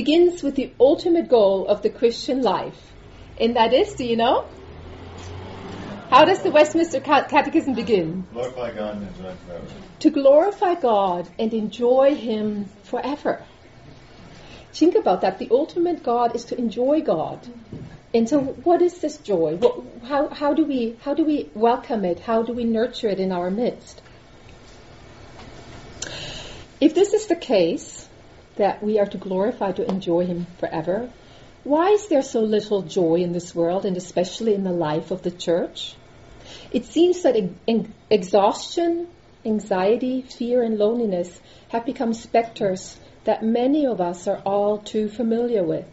begins with the ultimate goal of the Christian life. And that is, do you know? How does the Westminster Catechism begin? Glorify God and enjoy forever. To glorify God and enjoy Him forever. Think about that. The ultimate God is to enjoy God. And so, what is this joy? What, how, how, do we, how do we welcome it? How do we nurture it in our midst? If this is the case, that we are to glorify, to enjoy Him forever, why is there so little joy in this world, and especially in the life of the church? It seems that exhaustion, anxiety, fear, and loneliness have become specters that many of us are all too familiar with.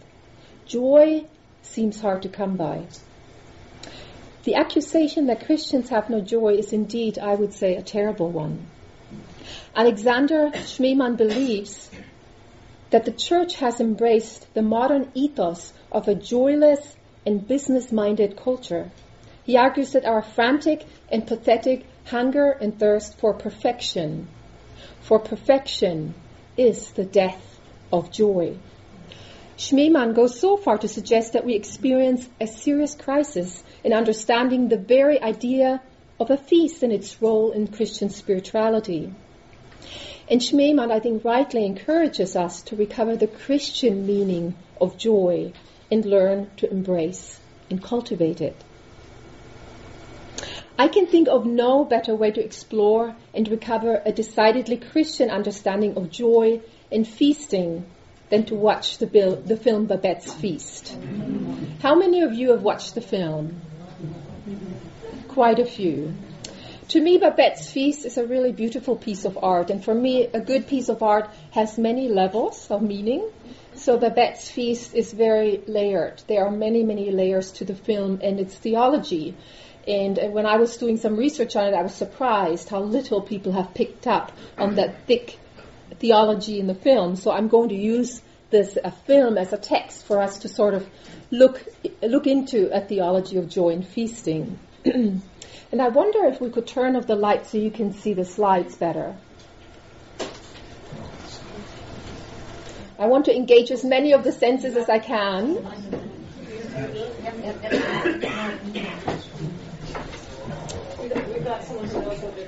Joy seems hard to come by. The accusation that Christians have no joy is indeed, I would say, a terrible one. Alexander Schmemann believes that the church has embraced the modern ethos of a joyless and business minded culture. He argues that our frantic and pathetic hunger and thirst for perfection, for perfection is the death of joy. Schmemann goes so far to suggest that we experience a serious crisis in understanding the very idea of a feast and its role in Christian spirituality. And Schmemann, I think, rightly encourages us to recover the Christian meaning of joy and learn to embrace and cultivate it. I can think of no better way to explore and recover a decidedly Christian understanding of joy and feasting than to watch the, bil- the film Babette's Feast. How many of you have watched the film? Quite a few. To me, Babette's Feast is a really beautiful piece of art, and for me, a good piece of art has many levels of meaning. So Babette's Feast is very layered. There are many, many layers to the film and its theology. And uh, when I was doing some research on it, I was surprised how little people have picked up on that thick theology in the film. So I'm going to use this uh, film as a text for us to sort of look look into a theology of joy and feasting. and I wonder if we could turn off the light so you can see the slides better. I want to engage as many of the senses as I can.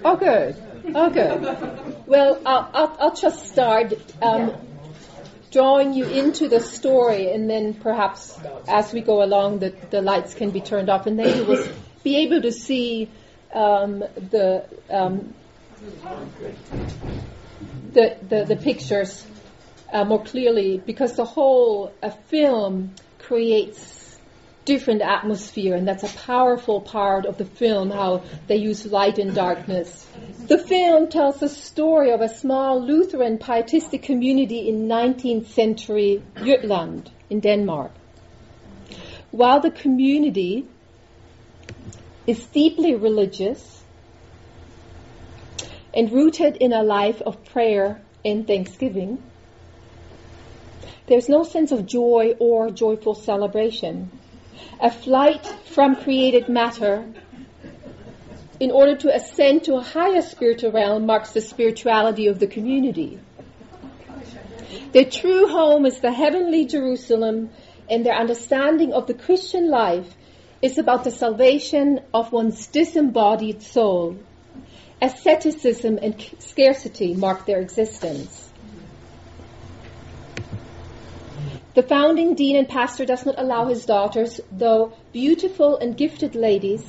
Oh, good. Oh, good. Well, I'll, I'll, I'll just start um, drawing you into the story, and then perhaps as we go along, the, the lights can be turned off, and then you will be able to see um, the, um, the, the, the pictures uh, more clearly, because the whole uh, film creates different atmosphere, and that's a powerful part of the film, how they use light and darkness. The film tells the story of a small Lutheran pietistic community in 19th century Jutland in Denmark. While the community is deeply religious and rooted in a life of prayer and thanksgiving, there's no sense of joy or joyful celebration a flight from created matter in order to ascend to a higher spiritual realm marks the spirituality of the community. Their true home is the heavenly Jerusalem, and their understanding of the Christian life is about the salvation of one's disembodied soul. Asceticism and scarcity mark their existence. The founding dean and pastor does not allow his daughters, though beautiful and gifted ladies,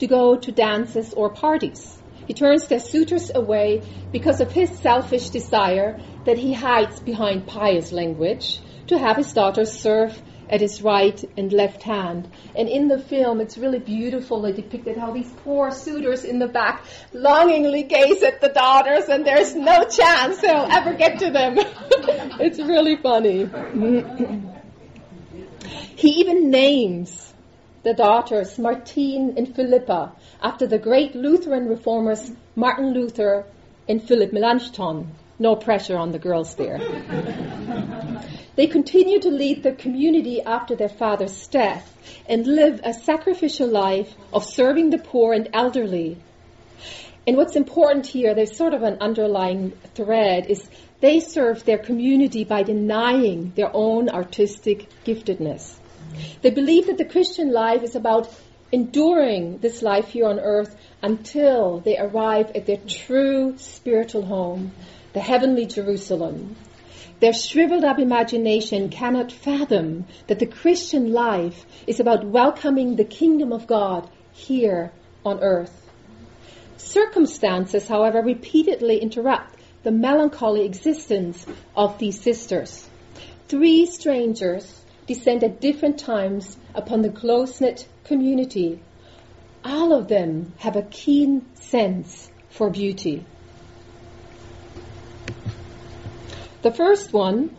to go to dances or parties. He turns their suitors away because of his selfish desire that he hides behind pious language to have his daughters serve at his right and left hand. And in the film, it's really beautifully depicted how these poor suitors in the back longingly gaze at the daughters, and there's no chance they'll ever get to them. it's really funny. he even names the daughters Martine and Philippa after the great Lutheran reformers Martin Luther and Philip Melanchthon. No pressure on the girls there. They continue to lead the community after their father's death and live a sacrificial life of serving the poor and elderly. And what's important here, there's sort of an underlying thread, is They serve their community by denying their own artistic giftedness. They believe that the Christian life is about enduring this life here on earth until they arrive at their true spiritual home, the heavenly Jerusalem. Their shriveled up imagination cannot fathom that the Christian life is about welcoming the kingdom of God here on earth. Circumstances, however, repeatedly interrupt the melancholy existence of these sisters. Three strangers descend at different times upon the close knit community. All of them have a keen sense for beauty. The first one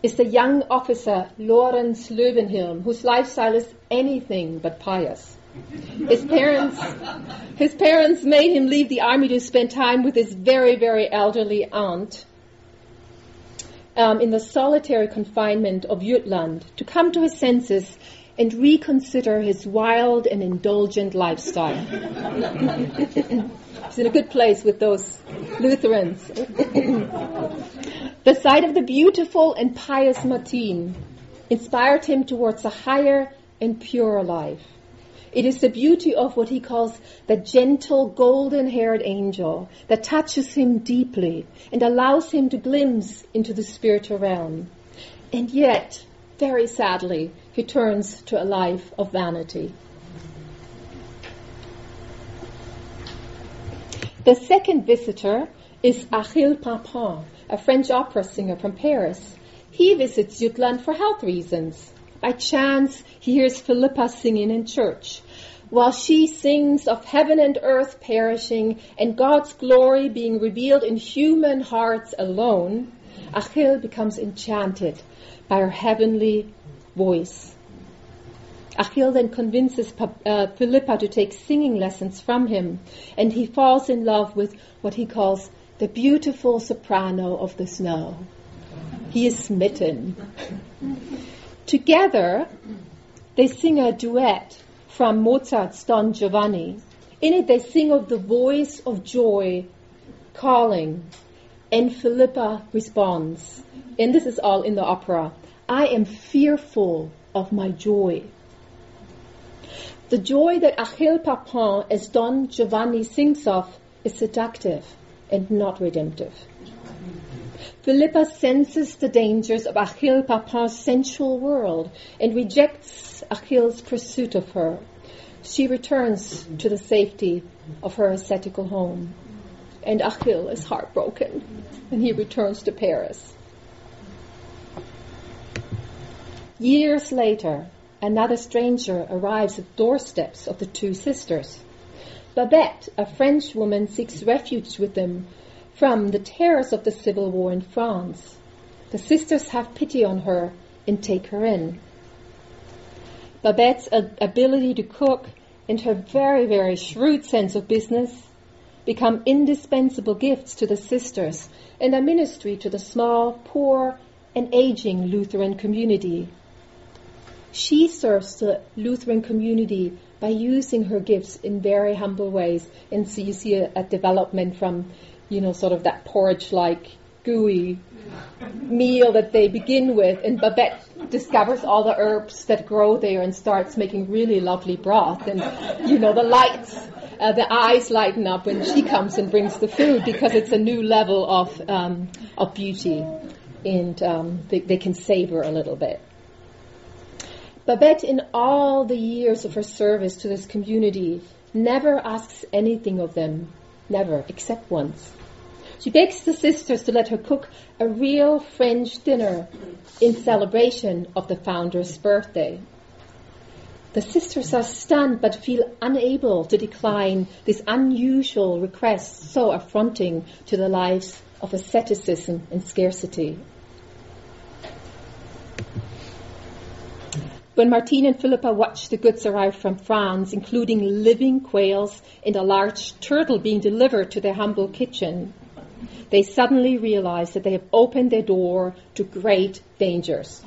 is the young officer Lorenz Löwenhielm, whose lifestyle is anything but pious. His parents, his parents made him leave the army to spend time with his very, very elderly aunt um, in the solitary confinement of Jutland to come to his senses and reconsider his wild and indulgent lifestyle. He's in a good place with those Lutherans. The sight of the beautiful and pious Martine inspired him towards a higher and purer life. It is the beauty of what he calls the gentle golden haired angel that touches him deeply and allows him to glimpse into the spiritual realm. And yet, very sadly, he turns to a life of vanity. The second visitor is Achille Papin, a French opera singer from Paris. He visits Jutland for health reasons. By chance, he hears Philippa singing in church. While she sings of heaven and earth perishing and God's glory being revealed in human hearts alone, Achille becomes enchanted by her heavenly voice. Achille then convinces uh, Philippa to take singing lessons from him, and he falls in love with what he calls the beautiful soprano of the snow. He is smitten. Together, they sing a duet from Mozart's Don Giovanni. In it, they sing of the voice of joy calling, and Philippa responds, and this is all in the opera I am fearful of my joy. The joy that Achille Papin, as Don Giovanni sings of, is seductive and not redemptive. Philippa senses the dangers of Achille Papin's sensual world and rejects Achille's pursuit of her. She returns to the safety of her ascetical home. And Achille is heartbroken and he returns to Paris. Years later, another stranger arrives at the doorsteps of the two sisters. Babette, a French woman, seeks refuge with them from the terrors of the civil war in France. The sisters have pity on her and take her in. Babette's ability to cook and her very, very shrewd sense of business become indispensable gifts to the sisters and a ministry to the small, poor, and aging Lutheran community. She serves the Lutheran community by using her gifts in very humble ways. And so you see a, a development from you know, sort of that porridge-like gooey meal that they begin with. And Babette discovers all the herbs that grow there and starts making really lovely broth. And, you know, the lights, uh, the eyes lighten up when she comes and brings the food because it's a new level of, um, of beauty. And um, they, they can savor a little bit. Babette, in all the years of her service to this community, never asks anything of them, never, except once. She begs the sisters to let her cook a real French dinner in celebration of the founder's birthday. The sisters are stunned but feel unable to decline this unusual request so affronting to the lives of asceticism and scarcity. When Martine and Philippa watch the goods arrive from France, including living quails and a large turtle being delivered to their humble kitchen, they suddenly realize that they have opened their door to great dangers.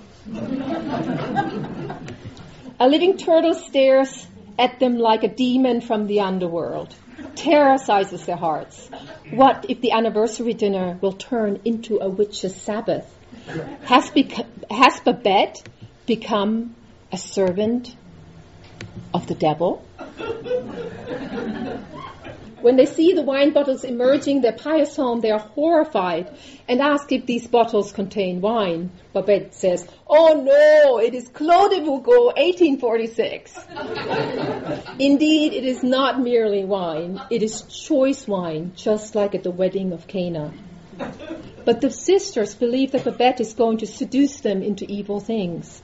a living turtle stares at them like a demon from the underworld. terrorizes their hearts. What if the anniversary dinner will turn into a witch's Sabbath? Has, beca- has Babette become a servant of the devil? When they see the wine bottles emerging their pious home, they are horrified and ask if these bottles contain wine. Babette says, Oh no, it is Clos de Vougeot 1846. Indeed, it is not merely wine, it is choice wine, just like at the wedding of Cana. But the sisters believe that Babette is going to seduce them into evil things.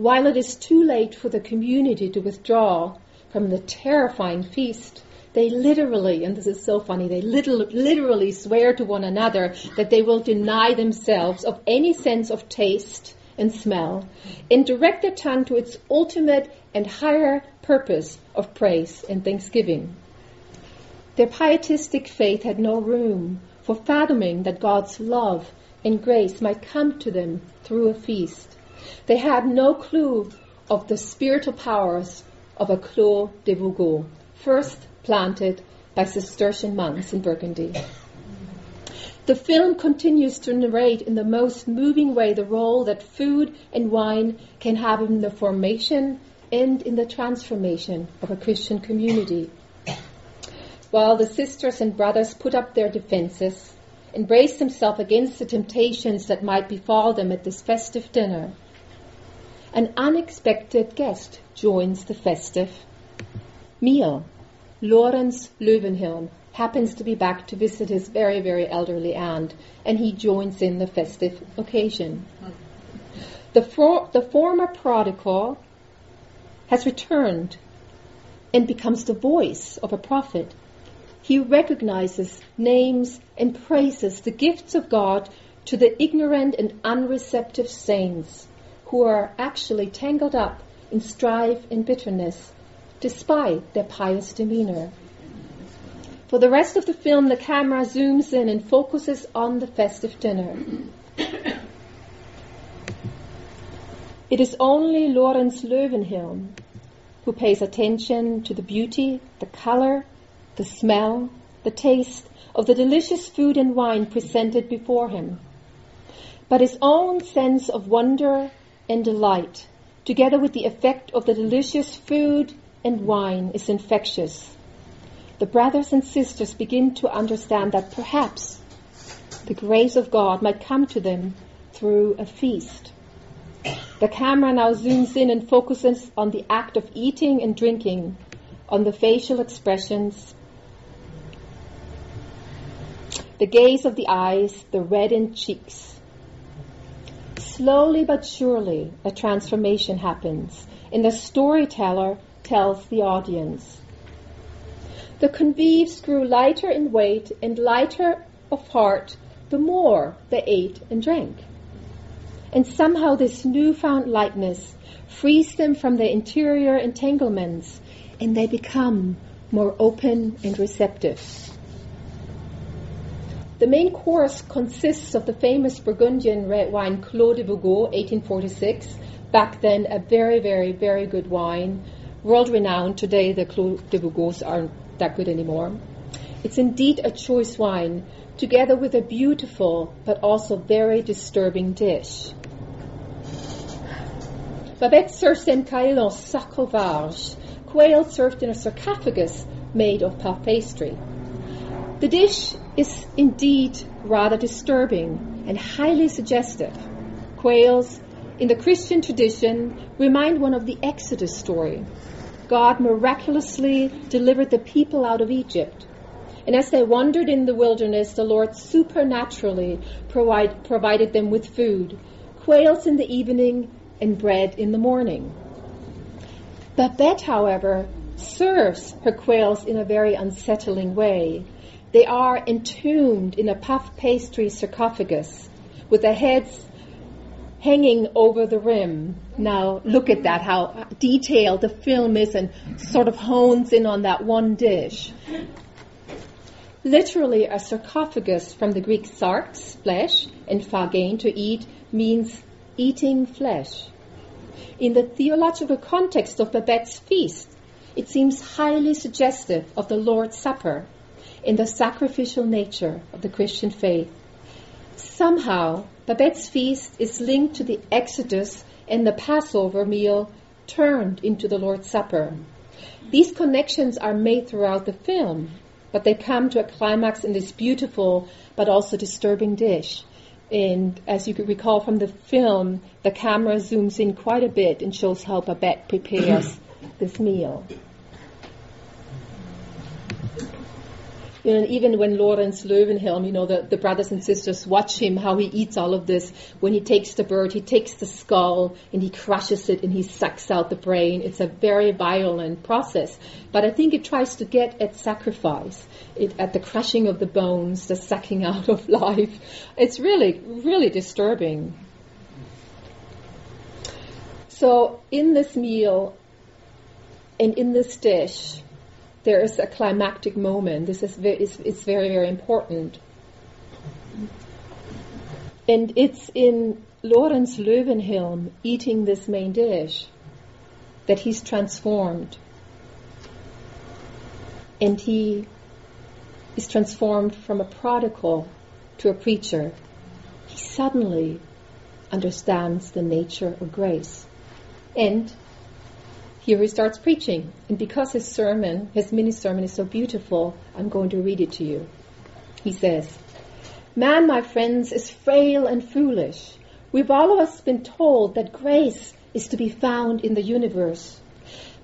While it is too late for the community to withdraw from the terrifying feast, they literally, and this is so funny, they literally swear to one another that they will deny themselves of any sense of taste and smell and direct their tongue to its ultimate and higher purpose of praise and thanksgiving. Their pietistic faith had no room for fathoming that God's love and grace might come to them through a feast. They had no clue of the spiritual powers of a Clos de Vougeot. First, planted by Cistercian monks in Burgundy. The film continues to narrate in the most moving way the role that food and wine can have in the formation and in the transformation of a Christian community. While the sisters and brothers put up their defenses and brace themselves against the temptations that might befall them at this festive dinner, an unexpected guest joins the festive meal. Lorenz Löwenhielm happens to be back to visit his very, very elderly aunt, and he joins in the festive occasion. The, for, the former prodigal has returned and becomes the voice of a prophet. He recognizes, names, and praises the gifts of God to the ignorant and unreceptive saints who are actually tangled up in strife and bitterness despite their pious demeanor. For the rest of the film, the camera zooms in and focuses on the festive dinner. It is only Lorenz Löwenhielm who pays attention to the beauty, the color, the smell, the taste of the delicious food and wine presented before him. But his own sense of wonder and delight, together with the effect of the delicious food and wine is infectious. The brothers and sisters begin to understand that perhaps the grace of God might come to them through a feast. The camera now zooms in and focuses on the act of eating and drinking, on the facial expressions, the gaze of the eyes, the reddened cheeks. Slowly but surely, a transformation happens, and the storyteller tells the audience. The convives grew lighter in weight and lighter of heart the more they ate and drank. And somehow this newfound lightness frees them from their interior entanglements and they become more open and receptive. The main course consists of the famous Burgundian red wine Clos de Vougeot, 1846. Back then, a very, very, very good wine world renowned. Today, the Clos de Vougeots aren't that good anymore. It's indeed a choice wine, together with a beautiful but also very disturbing dish. Babette serves them quail en quail served in a sarcophagus made of puff pastry. The dish is indeed rather disturbing and highly suggestive. Quails, in the Christian tradition, remind one of the Exodus story, God miraculously delivered the people out of Egypt. And as they wandered in the wilderness, the Lord supernaturally provide, provided them with food quails in the evening and bread in the morning. Babette, however, serves her quails in a very unsettling way. They are entombed in a puff pastry sarcophagus with their heads hanging over the rim. Now look at that, how detailed the film is and sort of hones in on that one dish. Literally, a sarcophagus from the Greek sarx, flesh, and phagein, to eat, means eating flesh. In the theological context of Babette's feast, it seems highly suggestive of the Lord's Supper in the sacrificial nature of the Christian faith. Somehow, Babette's feast is linked to the Exodus and the Passover meal turned into the Lord's Supper. These connections are made throughout the film, but they come to a climax in this beautiful but also disturbing dish. And as you could recall from the film, the camera zooms in quite a bit and shows how Babette prepares this meal. You know, even when Lawrence Löwenhielm, you know, the, the brothers and sisters watch him, how he eats all of this. When he takes the bird, he takes the skull and he crushes it and he sucks out the brain. It's a very violent process. But I think it tries to get at sacrifice, it, at the crushing of the bones, the sucking out of life. It's really, really disturbing. So in this meal and in this dish, there is a climactic moment. This is very, it's, it's very, very important. And it's in Lorenz Löwenhielm eating this main dish that he's transformed. And he is transformed from a prodigal to a preacher. He suddenly understands the nature of grace. And here he starts preaching. And because his sermon, his mini sermon is so beautiful, I'm going to read it to you. He says, Man, my friends, is frail and foolish. We've all of us been told that grace is to be found in the universe.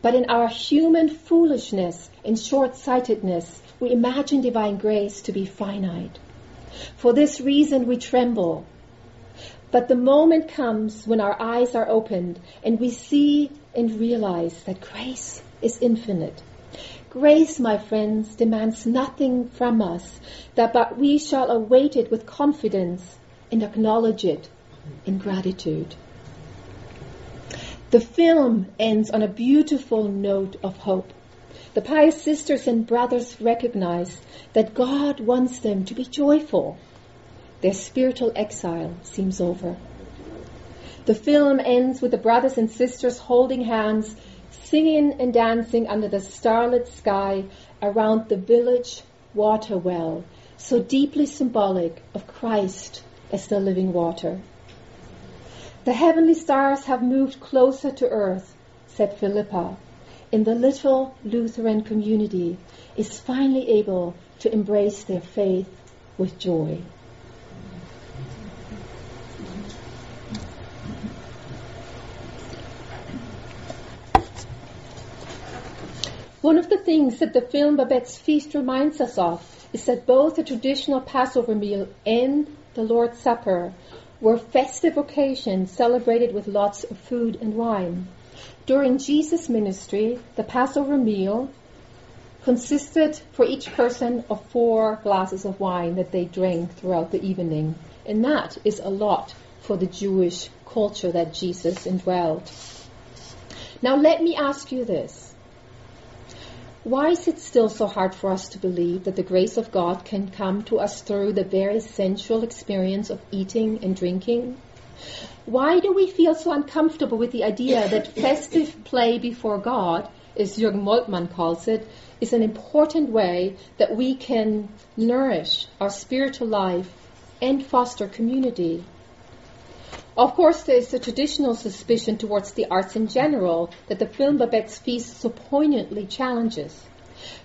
But in our human foolishness and short sightedness, we imagine divine grace to be finite. For this reason, we tremble. But the moment comes when our eyes are opened and we see and realize that grace is infinite. Grace, my friends, demands nothing from us, that but we shall await it with confidence and acknowledge it in gratitude. The film ends on a beautiful note of hope. The pious sisters and brothers recognize that God wants them to be joyful. Their spiritual exile seems over. The film ends with the brothers and sisters holding hands, singing and dancing under the starlit sky around the village water well, so deeply symbolic of Christ as the living water. The heavenly stars have moved closer to earth, said Philippa, and the little Lutheran community is finally able to embrace their faith with joy. One of the things that the film Babette's Feast reminds us of is that both the traditional Passover meal and the Lord's Supper were festive occasions celebrated with lots of food and wine. During Jesus' ministry, the Passover meal consisted for each person of four glasses of wine that they drank throughout the evening. And that is a lot for the Jewish culture that Jesus indwelled. Now let me ask you this. Why is it still so hard for us to believe that the grace of God can come to us through the very sensual experience of eating and drinking? Why do we feel so uncomfortable with the idea that festive play before God, as Jürgen Moltmann calls it, is an important way that we can nourish our spiritual life and foster community? Of course, there is a traditional suspicion towards the arts in general that the film Babette's Feast so poignantly challenges.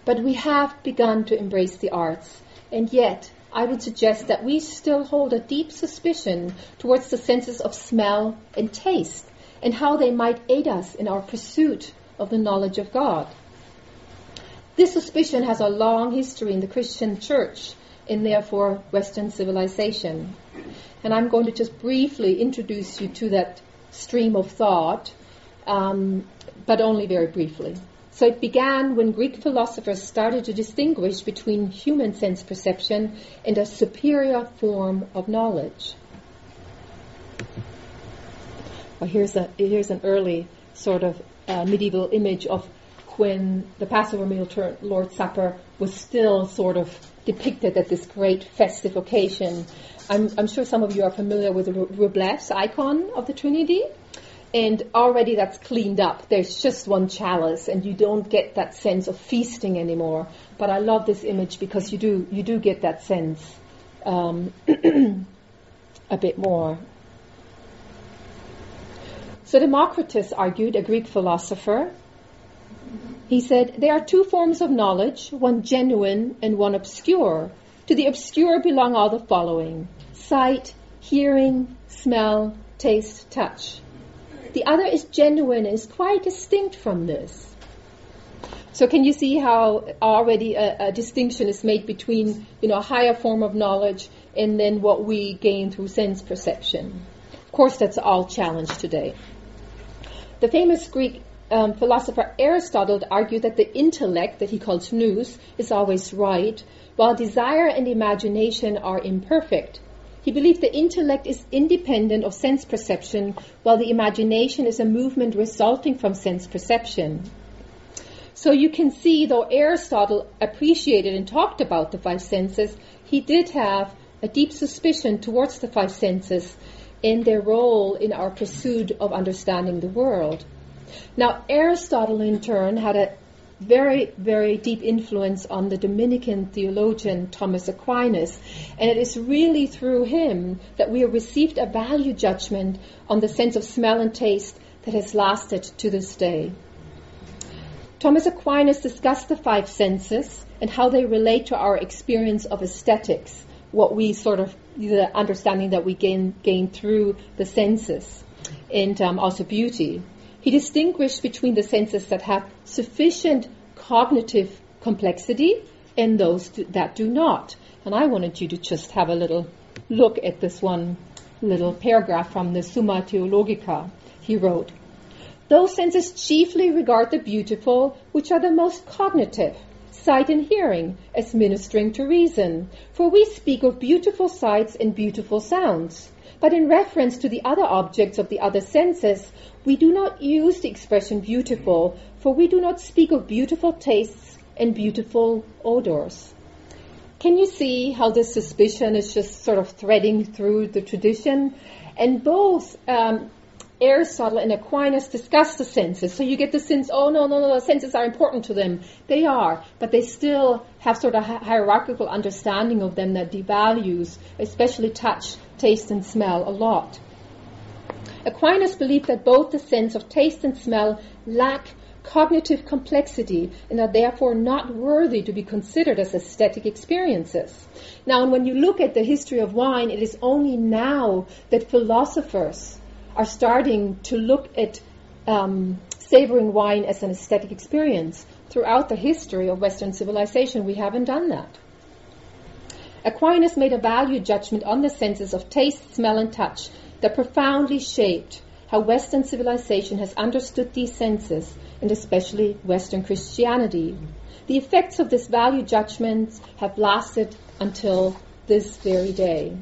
But we have begun to embrace the arts, and yet I would suggest that we still hold a deep suspicion towards the senses of smell and taste, and how they might aid us in our pursuit of the knowledge of God. This suspicion has a long history in the Christian church, and therefore Western civilization. And I'm going to just briefly introduce you to that stream of thought, um, but only very briefly. So it began when Greek philosophers started to distinguish between human sense perception and a superior form of knowledge. Well, here's, a, here's an early sort of uh, medieval image of when the Passover meal Lord's Supper was still sort of depicted at this great festive occasion. I'm, I'm sure some of you are familiar with the Rublev's icon of the Trinity. and already that's cleaned up. There's just one chalice, and you don't get that sense of feasting anymore. But I love this image because you do you do get that sense um, a bit more. So Democritus argued, a Greek philosopher. He said there are two forms of knowledge, one genuine and one obscure. To the obscure belong all the following: sight, hearing, smell, taste, touch. The other is genuine and is quite distinct from this. So can you see how already a, a, distinction is made between, you know, a higher form of knowledge and then what we gain through sense perception? Of course, that's all challenged today. The famous Greek um, philosopher Aristotle argued that the intellect, that he calls nous, is always right, while desire and imagination are imperfect. He believed the intellect is independent of sense perception, while the imagination is a movement resulting from sense perception. So you can see, though Aristotle appreciated and talked about the five senses, he did have a deep suspicion towards the five senses in their role in our pursuit of understanding the world. Now, Aristotle, in turn, had a very, very deep influence on the Dominican theologian Thomas Aquinas. And it is really through him that we have received a value judgment on the sense of smell and taste that has lasted to this day. Thomas Aquinas discussed the five senses and how they relate to our experience of aesthetics, what we sort of, the understanding that we gain, gain through the senses, and um, also beauty. He distinguished between the senses that have sufficient cognitive complexity and those that do not. And I wanted you to just have a little look at this one little paragraph from the Summa Theologica. He wrote, Those senses chiefly regard the beautiful, which are the most cognitive, sight and hearing, as ministering to reason. For we speak of beautiful sights and beautiful sounds. But in reference to the other objects of the other senses, we do not use the expression beautiful, for we do not speak of beautiful tastes and beautiful odors. Can you see how this suspicion is just sort of threading through the tradition? And both um, Aristotle and Aquinas discuss the senses. So you get the sense, oh no, no, no, the senses are important to them. They are, but they still have sort of hierarchical understanding of them that devalues, especially touch, taste, and smell a lot. Aquinas believed that both the sense of taste and smell lack cognitive complexity and are therefore not worthy to be considered as aesthetic experiences. Now, when you look at the history of wine, it is only now that philosophers are starting to look at um, savoring wine as an aesthetic experience. Throughout the history of Western civilization, we haven't done that. Aquinas made a value judgment on the senses of taste, smell, and touch that profoundly shaped how Western civilization has understood these senses, and especially Western Christianity. The effects of this value judgment have lasted until this very day.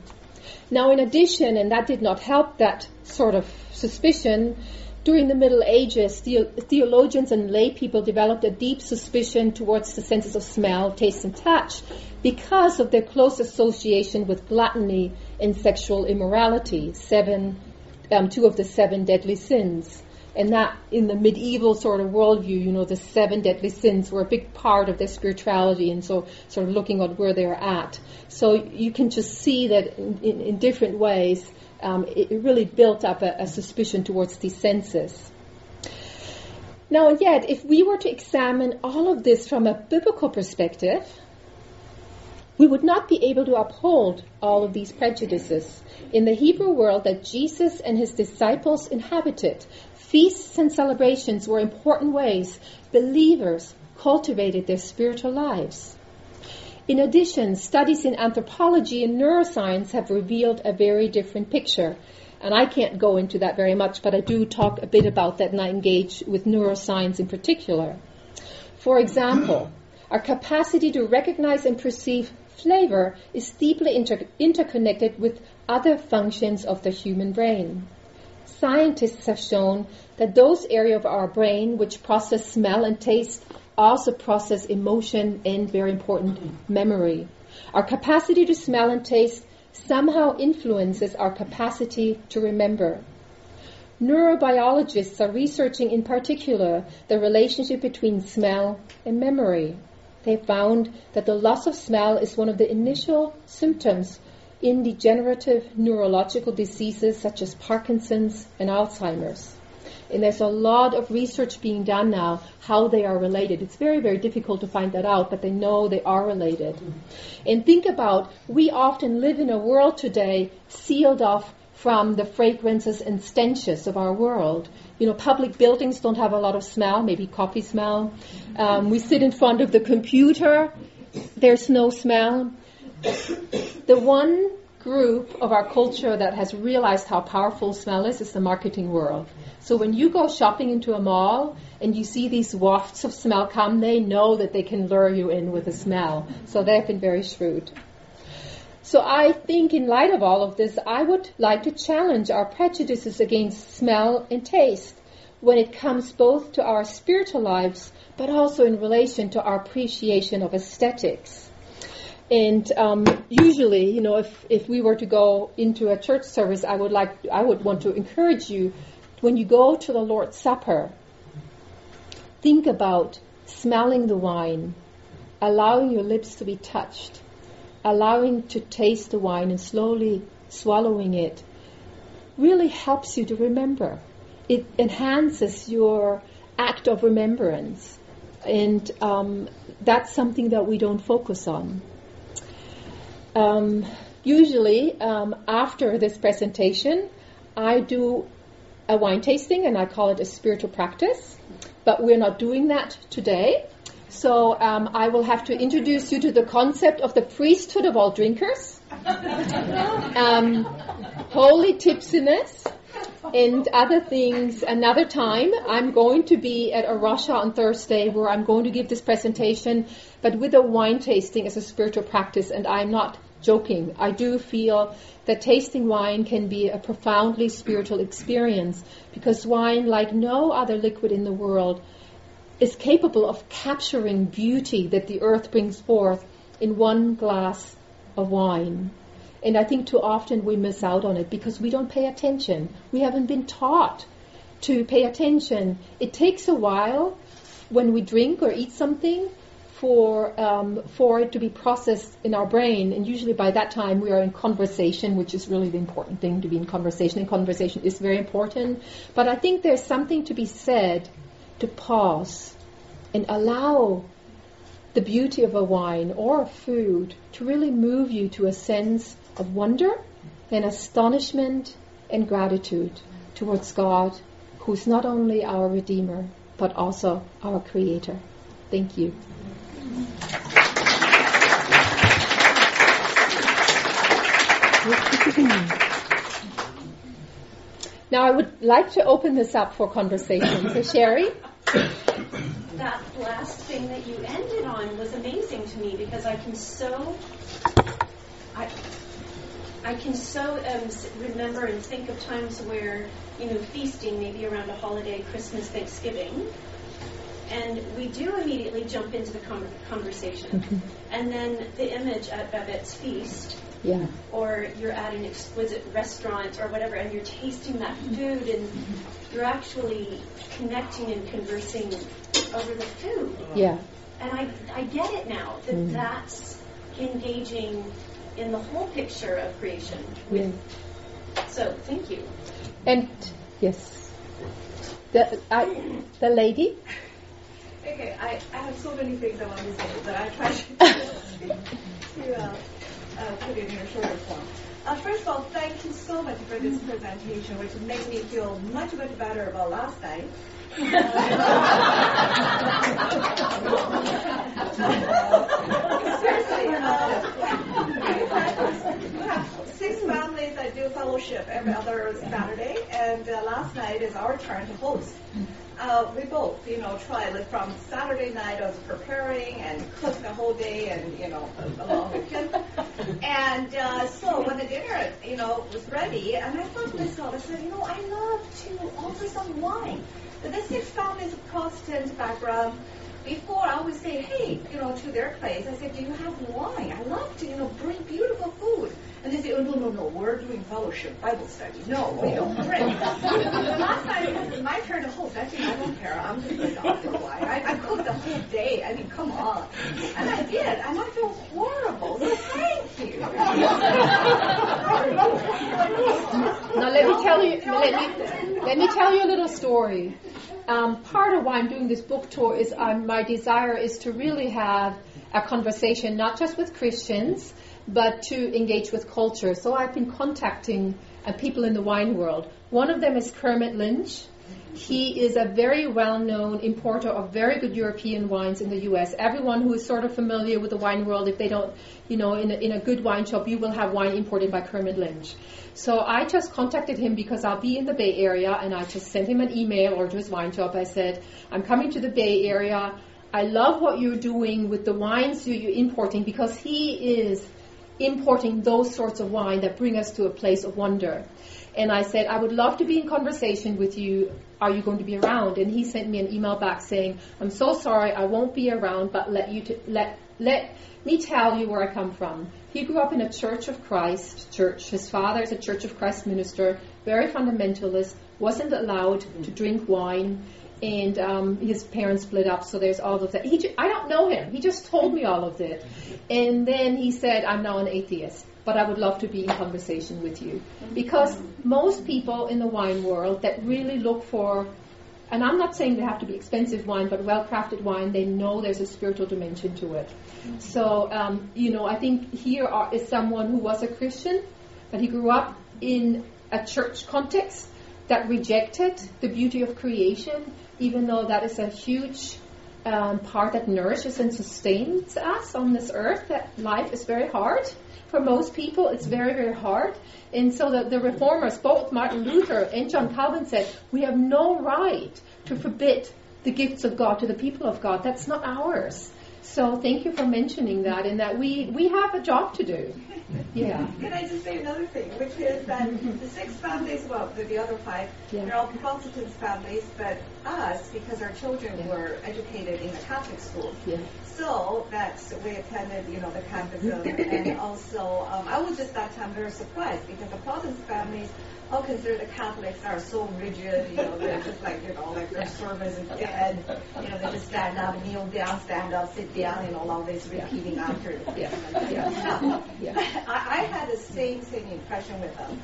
Now, in addition, and that did not help that sort of suspicion, during the Middle Ages, the- theologians and lay people developed a deep suspicion towards the senses of smell, taste, and touch because of their close association with gluttony and sexual immorality, seven, um, two of the seven deadly sins. And that in the medieval sort of worldview, you know, the seven deadly sins were a big part of their spirituality, and so sort of looking at where they're at. So you can just see that in, in, in different ways, um, it, really built up a, a suspicion towards these senses. Now, and yet, if we were to examine all of this from a biblical perspective, we would not be able to uphold all of these prejudices. In the Hebrew world that Jesus and his disciples inhabited, feasts and celebrations were important ways believers cultivated their spiritual lives. In addition, studies in anthropology and neuroscience have revealed a very different picture. And I can't go into that very much, but I do talk a bit about that and I engage with neuroscience in particular. For example, our capacity to recognize and perceive flavor is deeply inter- interconnected with other functions of the human brain. Scientists have shown that those areas of our brain which process smell and taste also process emotion and, very important, memory. Our capacity to smell and taste somehow influences our capacity to remember. Neurobiologists are researching in particular the relationship between smell and memory. They found that the loss of smell is one of the initial symptoms in degenerative neurological diseases such as Parkinson's and Alzheimer's. And there's a lot of research being done now how they are related. It's very, very difficult to find that out, but they know they are related. And think about, we often live in a world today sealed off from the fragrances and stenches of our world. You know, public buildings don't have a lot of smell, maybe coffee smell. Um, we sit in front of the computer, there's no smell. The one group of our culture that has realized how powerful smell is is the marketing world. So when you go shopping into a mall and you see these wafts of smell come, they know that they can lure you in with a smell. So they've been very shrewd. So I think in light of all of this, I would like to challenge our prejudices against smell and taste when it comes both to our spiritual lives, but also in relation to our appreciation of aesthetics. And um, usually, you know, if, if we were to go into a church service, I would like, I would want to encourage you when you go to the Lord's Supper, think about smelling the wine, allowing your lips to be touched, allowing to taste the wine and slowly swallowing it really helps you to remember. It enhances your act of remembrance. And um, that's something that we don't focus on. Um, usually, um, after this presentation, I do a wine tasting, and I call it a spiritual practice. But we're not doing that today. So um, I will have to introduce you to the concept of the priesthood of all drinkers, um, holy tipsiness, and other things another time. I'm going to be at Arusha on Thursday where I'm going to give this presentation, but with a wine tasting as a spiritual practice, and I'm not joking. I do feel that tasting wine can be a profoundly spiritual experience because wine, like no other liquid in the world, is capable of capturing beauty that the earth brings forth in one glass of wine. And I think too often we miss out on it because we don't pay attention. We haven't been taught to pay attention. It takes a while when we drink or eat something for um, for it to be processed in our brain, and usually by that time we are in conversation, which is really the important thing to be in conversation. And conversation is very important, but I think there's something to be said to pause and allow the beauty of a wine or a food to really move you to a sense of wonder and astonishment and gratitude towards God, who's not only our Redeemer, but also our Creator. Thank you. Now I would like to open this up for conversation. So Sherry? That last thing that you ended on was amazing to me because I can so I I can so um, remember and think of times where you know feasting, maybe around a holiday, Christmas, Thanksgiving, and we do immediately jump into the conversation. Mm-hmm. And then the image at Babette's feast, yeah. or you're at an exquisite restaurant or whatever, and you're tasting that mm-hmm. food, and mm-hmm. you're actually connecting and conversing over the food. Yeah. And I, I get it now that mm. that's engaging in the whole picture of creation. With, yeah. So, thank you. And yes, the I, the lady. Okay, I, I have so many things I want to say, but I try to, to uh, uh, put it in a shorter form. Uh, first of all, thank you so much for this presentation, which makes me feel much, much better about last night. Seriously, uh, we have six families that do fellowship every other Saturday, and uh, last night is our turn to host. Uh, we both, you know, tried like from Saturday night I was preparing and cooked the whole day and, you know, along with him. And uh, so when the dinner, you know, was ready, and I thought to myself, I said, you know, I love to offer some wine. But the six families of Protestant background, before I always say, hey, you know, to their place, I said, do you have wine? I love to, you know, bring beautiful food. And they say, oh, no, no, no, we're doing fellowship, Bible study. No, we oh. don't pray. the last time it was my turn to host, I said, I don't care. I'm just going to offer wine. I, I cooked the whole day. I mean, come on. And I did. And I feel horrible. So thank you. now let me tell you, let me, let me tell you a little story. Um, part of why I'm doing this book tour is um, my desire is to really have a conversation, not just with Christians, but to engage with culture. So I've been contacting uh, people in the wine world. One of them is Kermit Lynch. He is a very well-known importer of very good European wines in the U.S. Everyone who is sort of familiar with the wine world, if they don't, you know, in a, in a good wine shop, you will have wine imported by Kermit Lynch. So I just contacted him because I'll be in the Bay Area, and I just sent him an email or to his wine shop. I said, I'm coming to the Bay Area. I love what you're doing with the wines you're importing because he is importing those sorts of wine that bring us to a place of wonder. And I said, I would love to be in conversation with you. Are you going to be around? And he sent me an email back saying, I'm so sorry, I won't be around, but let you t- let let me tell you where I come from. He grew up in a Church of Christ church. His father is a Church of Christ minister, very fundamentalist, wasn't allowed to drink wine and um, his parents split up. So there's all of that. He, ju- I don't know him. He just told me all of it, and then he said, "I'm now an atheist, but I would love to be in conversation with you because most people in the wine world that really look for." And I'm not saying they have to be expensive wine, but well-crafted wine. They know there's a spiritual dimension to it. So, um, you know, I think here are, is someone who was a Christian, but he grew up in a church context that rejected the beauty of creation even though that is a huge um, part that nourishes and sustains us on this earth, that life is very hard. For most people, it's very, very hard. And so the, the reformers, both Martin Luther and John Calvin, said, we have no right to forbid the gifts of God to the people of God. That's not ours. So thank you for mentioning that and that we, we have a job to do. Yeah. Can I just say another thing, which is that the six families, well, the, the other five, yeah. they're all Protestant families, but us, because our children yeah. were educated in a Catholic school. Yeah. So that's we attended, you know, the catechism, and also um, I was just that time very surprised because the Protestant families all consider the Catholics are so rigid, you know, they're just like, you know, like their service is dead, you know, they just stand up, kneel down, stand up, sit down, know, all this repeating yeah. after. Yeah. Yeah. yeah. I, I had the same same impression with them.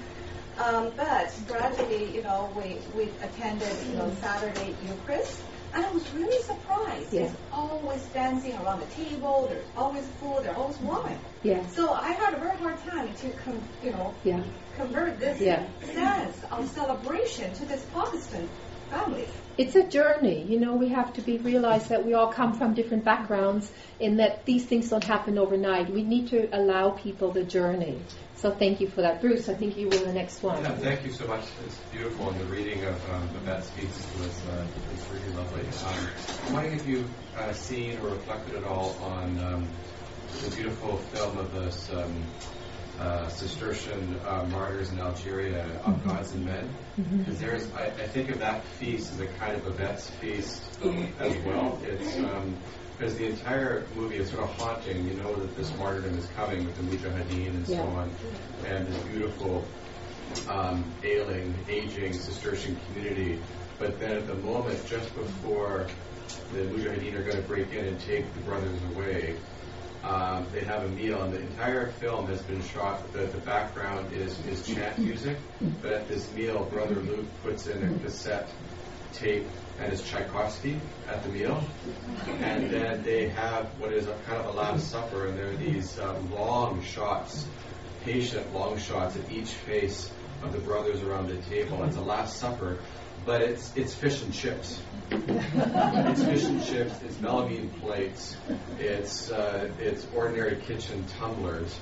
Um, but gradually, you know, we, we attended, you know, Saturday Eucharist, and I was really surprised. Yeah. There's always dancing around the table. There's always food. There's always wine. Yeah. So I had a very hard time to, com- you know, yeah. convert this yeah. sense of celebration to this Protestant family. It's a journey. You know, we have to be realize that we all come from different backgrounds, and that these things don't happen overnight. We need to allow people the journey. So thank you for that. Bruce, I think you were the next one. Yeah, thank you so much. It's beautiful, and the reading of um, that speech was, uh, was really lovely. Um, I'm wondering if you've uh, seen or reflected at all on um, the beautiful film of this um, uh, Cistercian uh, martyrs in Algeria, of. Gods and Men. Because mm-hmm. there's, I, I, think of that feast as a kind of a Babette's feast as well. It's um, because the entire movie is sort of haunting. You know that this martyrdom is coming with the Mujahideen and yeah. so on, and this beautiful, um, ailing, aging Cistercian community. But then at the moment, just before the Mujahideen are going to break in and take the brothers away, um, they have a meal, and the entire film has been shot. The, the background is, is chant music, but at this meal, Brother Luke puts in a cassette tape and it's Tchaikovsky at the meal. And then they have what is kind of a Last Supper, and there are these um, long shots, patient long shots of each face of the brothers around the table. It's a Last Supper, but it's it's fish and chips. it's fish and chips. It's melamine plates. It's uh, it's ordinary kitchen tumblers.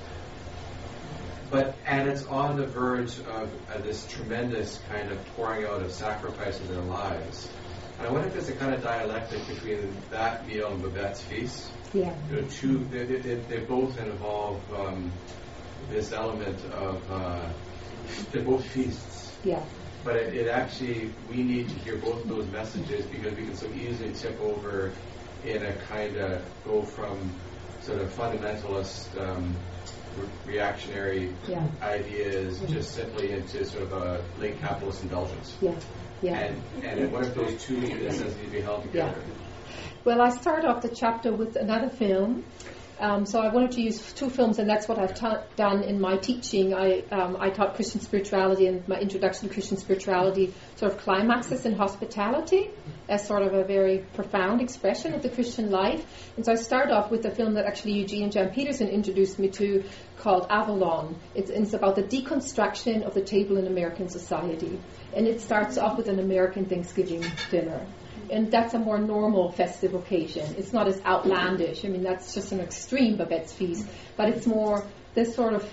But and it's on the verge of uh, this tremendous kind of pouring out of sacrifice of their lives. And I wonder if there's a kind of dialectic between that meal and Babette's feast. Yeah. You know, two, they, they, they both involve um, this element of, uh, they're both feasts. Yeah. But it, it, actually, we need to hear both of those messages because we can so easily tip over in a kind of go from sort of fundamentalist, um, re- reactionary Yeah. ideas just simply into sort of a late capitalist indulgence. Yeah. Yeah. And, and what if those two, in a sense, need to be held Yeah. together? Well, I start off the chapter with another film. Um, so I wanted to use two films, and that's what I've ta- done in my teaching. I, um, I taught Christian spirituality, and my introduction to Christian spirituality sort of climaxes in hospitality as sort of a very profound expression of the Christian life. And so I start off with a film that actually Eugene Jan Peterson introduced me to called Avalon. It's, it's about the deconstruction of the table in American society. And it starts off with an American Thanksgiving dinner and that's a more normal festive occasion. It's not as outlandish. I mean, that's just an extreme Babette's feast, but it's more this sort of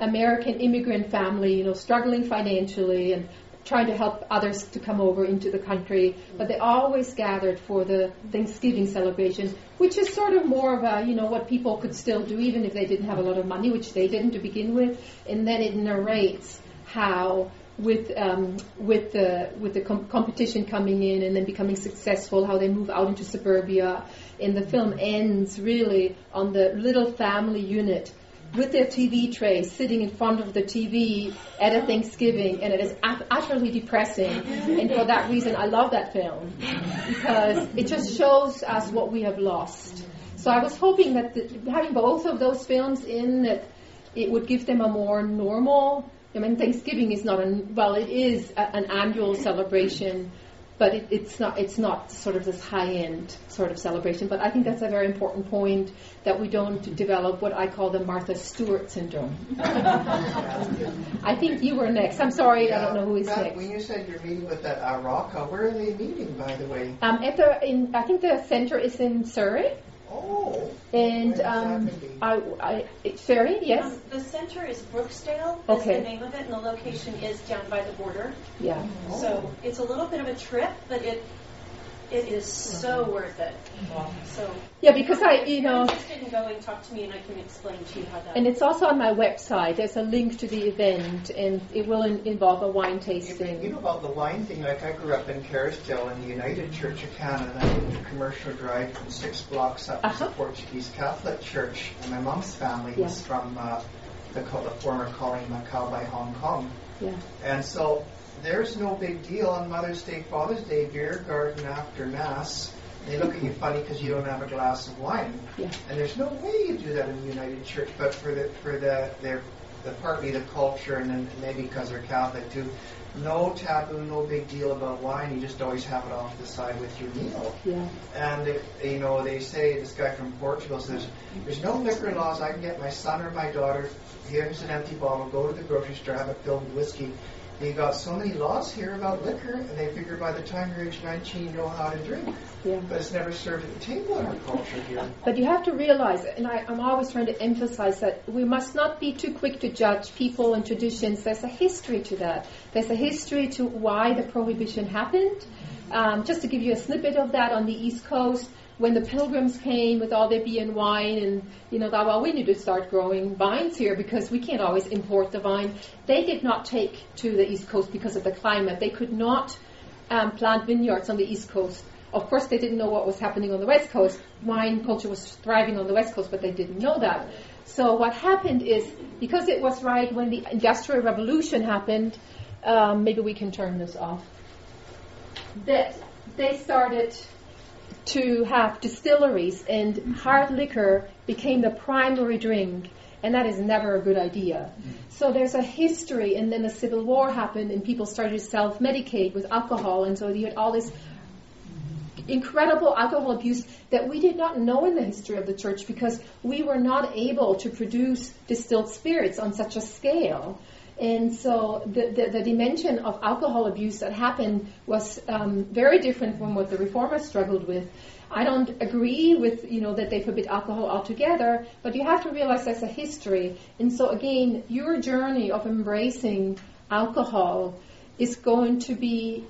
American immigrant family, you know, struggling financially and trying to help others to come over into the country. But they always gathered for the Thanksgiving celebration, which is sort of more of a, you know, what people could still do even if they didn't have a lot of money, which they didn't to begin with. And then it narrates how with um, with the with the com- competition coming in and then becoming successful, how they move out into suburbia. And the film ends really on the little family unit with their TV tray sitting in front of the TV at a Thanksgiving, and it is ut- utterly depressing. And for that reason, I love that film because it just shows us what we have lost. So I was hoping that the, having both of those films in that it would give them a more normal I mean, Thanksgiving is not an well, it is a, an annual celebration, but it, it's not it's not sort of this high end sort of celebration. But I think that's a very important point that we don't develop what I call the Martha Stewart syndrome. I think you were next. I'm sorry, I don't know who is next. When you said you're meeting with that A Rocha, where are they meeting, by the way? Um, at the in I think the center is in Surrey, Oh, and um. I, I it- Surrey, yes, Um, the center is Brooksdale, is Okay. the name of it, and the location is down by the border. yeah. So it's a little bit of a trip, but it it is so worth it. So Yeah, because I, if you you're know, interested in going, talk to me, and I can explain to you how that. And it's also on my website. There's a link to the event, and it will in, involve a wine You, you know about the wine thing, like I grew up in Kerrisdale in the United Church of Canada, I moved to Commercial Drive from six blocks up Uh-huh. to the Portuguese Catholic Church, and my mom's family Yeah. was from uh, the, co- the former colony Macau by Hong Kong. Yeah, And so there's no big deal on Mother's Day, Father's Day, beer garden after Mass. They look at you funny because you don't have a glass of wine. yeah, And there's no way you do that in the United Church, but for the for the their the partly the culture and then maybe because they're Catholic too. No taboo, no big deal about wine. You just always have it off to the side with your meal. yeah, And it, you know they say this guy from Portugal says there's no liquor laws. I can get my son or my daughter. Here's an empty bottle. Go to the grocery store, have it filled with whiskey. They got so many laws here about liquor, and they figure by the time you're age 19, you know how to drink. yeah. But it's never served at the table in our culture here. But you have to realize, and I, I'm always trying to emphasize that we must not be too quick to judge people and traditions. There's a history to that. There's a history to why the prohibition happened. Um, just to give you a snippet of that, on the East Coast, when the pilgrims came with all their beer and wine, and you know, thought, well, we need to start growing vines here because we can't always import the vine. They did not take to the East Coast because of the climate. They could not um, plant vineyards on the East Coast. Of course, they didn't know what was happening on the West Coast. Wine culture was thriving on the West Coast, but they didn't know that. So what happened is, because it was right when the Industrial Revolution happened, um, maybe we can turn this off. That they started to have distilleries, and hard liquor became the primary drink, and that is never a good idea. Mm. So there's a history, and then the Civil War happened, and people started to self-medicate with alcohol, and so you had all this incredible alcohol abuse that we did not know in the history of the church because we were not able to produce distilled spirits on such a scale. And so the, the, the dimension of alcohol abuse that happened was um, very different from what the reformers struggled with. I don't agree with you know that they forbid alcohol altogether, but you have to realize there's a history. And so again, your journey of embracing alcohol is going to be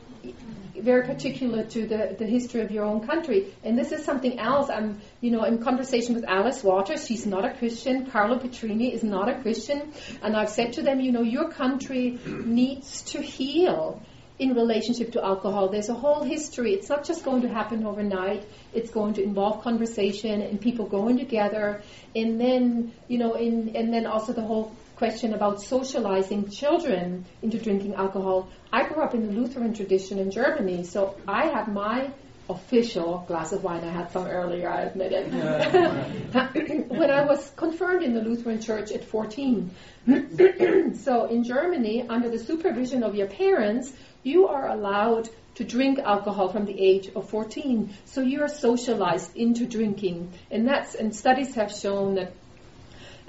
very particular to the, the history of your own country. And this is something else. I'm, you know, in conversation with Alice Waters. She's not a Christian. Carlo Petrini is not a Christian. And I've said to them, you know, your country needs to heal. in relationship to alcohol. There's a whole history. It's not just going to happen overnight. It's going to involve conversation and people going together, and then you know, in, and then also the whole question about socializing children into drinking alcohol. I grew up in the Lutheran tradition in Germany, so I had my official glass of wine. I had some earlier, I admit it. when I was confirmed in the Lutheran Church at 14. so in Germany, under the supervision of your parents, you are allowed to drink alcohol from the age of 14. So you are socialized into drinking. And that's, and studies have shown that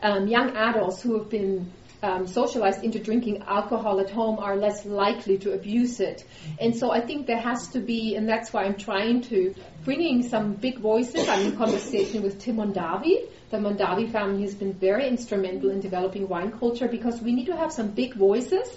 um, young adults who have been um, socialized into drinking alcohol at home are less likely to abuse it. And so I think there has to be, and that's why I'm trying to bring in some big voices. I'm in conversation with Tim Mondavi. The Mondavi family has been very instrumental in developing wine culture because we need to have some big voices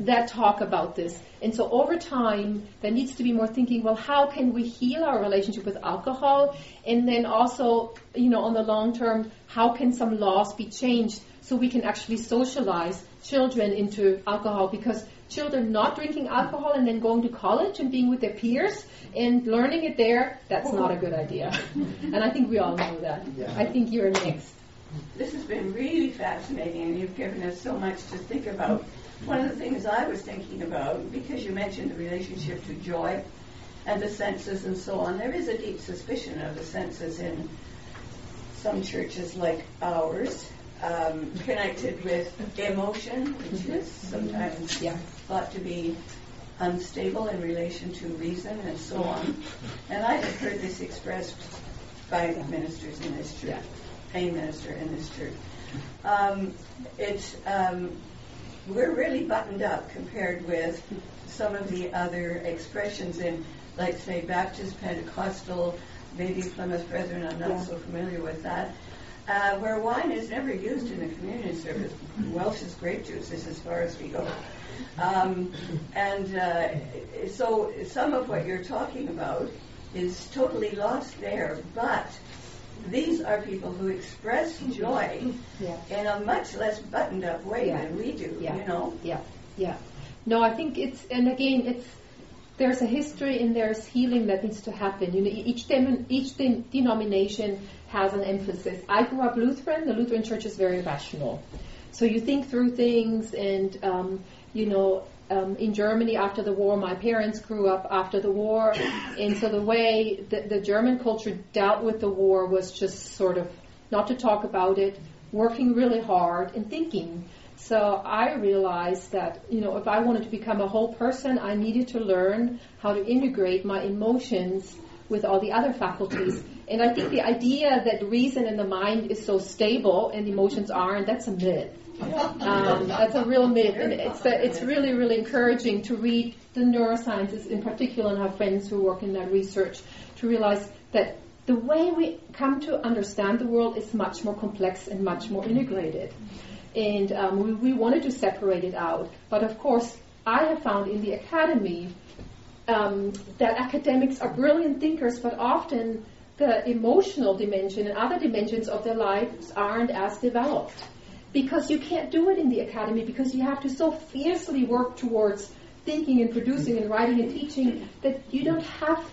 that talk about this. And so over time, there needs to be more thinking, well, how can we heal our relationship with alcohol? And then also, you know, on the long term, how can some laws be changed so we can actually socialize children into alcohol because children not drinking alcohol and then going to college and being with their peers and learning it there, that's not a good idea. and I think we all know that. Yeah. I think you're next. This has been really fascinating and you've given us so much to think about. One of the things I was thinking about, because you mentioned the relationship to joy and the senses and so on, there is a deep suspicion of the senses in some churches like ours um, connected with emotion, which mm-hmm. is sometimes yeah. Thought to be unstable in relation to reason and so on. And I have heard this expressed by ministers in this church, a minister in this church. Um, it's um, we're really buttoned up compared with some of the other expressions in, like say, Baptist, Pentecostal, maybe Plymouth Brethren. I'm not yeah. so familiar with that uh, where wine is never used in the communion service. Welch's grape juice is as far as we go. Um, and uh, so some of what you're talking about is totally lost there, but these are people who express joy yeah. in a much less buttoned up way yeah. than we do, yeah. you know? Yeah, yeah. No, I think it's, and again, it's, there's a history and there's healing that needs to happen. You know, each, dem- each de- denomination has an emphasis. I grew up Lutheran. The Lutheran Church is very rational. So you think through things, and um, you know, um, in Germany after the war, my parents grew up after the war, and so the way the, the German culture dealt with the war was just sort of not to talk about it, working really hard and thinking. So I realized that, you know, if I wanted to become a whole person, I needed to learn how to integrate my emotions with all the other faculties. And I think the idea that reason and the mind is so stable and emotions aren't, that's a myth. Um, that's a real myth. And it's, it's really, really encouraging to read the neurosciences in particular and have friends who work in that research to realize that the way we come to understand the world is much more complex and much more integrated and um, we, we, wanted to separate it out. But of course, I have found in the academy um, that academics are brilliant thinkers, but often the emotional dimension and other dimensions of their lives aren't as developed. Because you can't do it in the academy because you have to so fiercely work towards thinking and producing and writing and teaching that you don't have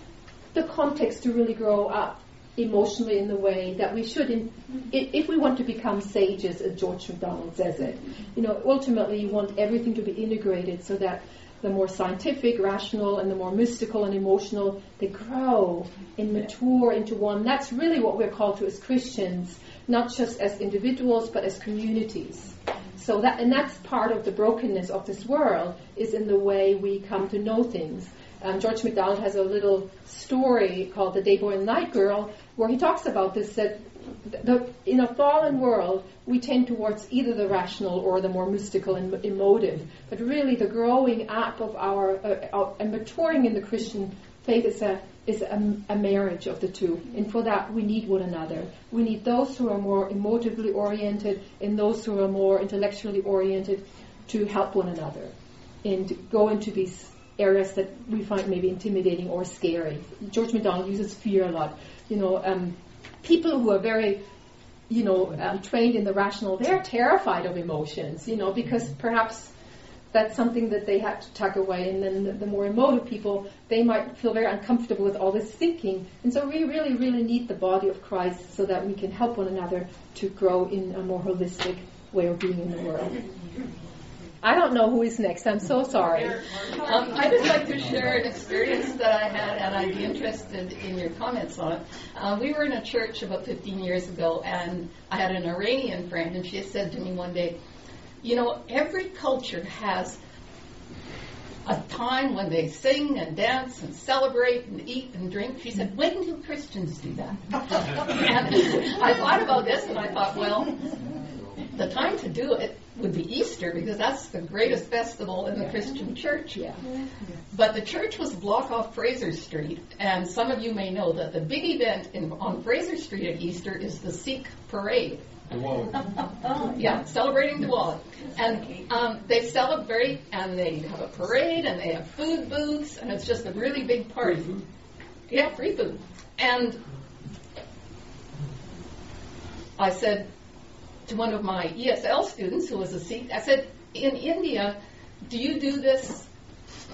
the context to really grow up emotionally in the way that we should in, if we want to become sages as George MacDonald says it. You know ultimately you want everything to be integrated so that the more scientific rational and the more mystical and emotional they grow and mature into one. That's really what we're called to as Christians not just as individuals but as communities so that and that's part of the brokenness of this world is in the way we come to know things um, George MacDonald has a little story called The Day Boy and Night Girl, where he talks about this that the, in a fallen world, we tend towards either the rational or the more mystical and emotive. But really, the growing up of our uh, and maturing in the Christian faith is a is a, a, marriage of the two. And for that, we need one another. We need those who are more emotively oriented and those who are more intellectually oriented to help one another and go into these areas that we find maybe intimidating or scary. George MacDonald uses fear a lot. You know, um, people who are very, you know, um, trained in the rational, they're terrified of emotions. You know, because perhaps that's something that they have to tuck away. And then the, the, more emotive people, they might feel very uncomfortable with all this thinking. And so we really, really need the body of Christ so that we can help one another to grow in a more holistic way of being in the world. I don't know who is next. I'm so sorry. Um, I'd just like to share an experience that I had, and I'd be interested in your comments on it. Uh, we were in a church about 15 years ago, and I had an Iranian friend, and she said to me one day, You know, every culture has a time when they sing and dance and celebrate and eat and drink. She said, When do Christians do that? and I thought about this, and I thought, Well, the time to do it would be Easter because that's the greatest festival in the Christian church. Yeah. But the church was block off Fraser Street, and some of you may know that the big event in, on Fraser Street at Easter is the Sikh parade. Whoa. Yeah, celebrating Diwali. And um, they celebrate, and they have a parade, and they have food booths, and it's just a really big party. Yeah, free food. And I said, to one of my ESL students who was a Sikh. I said, in India, do you do this?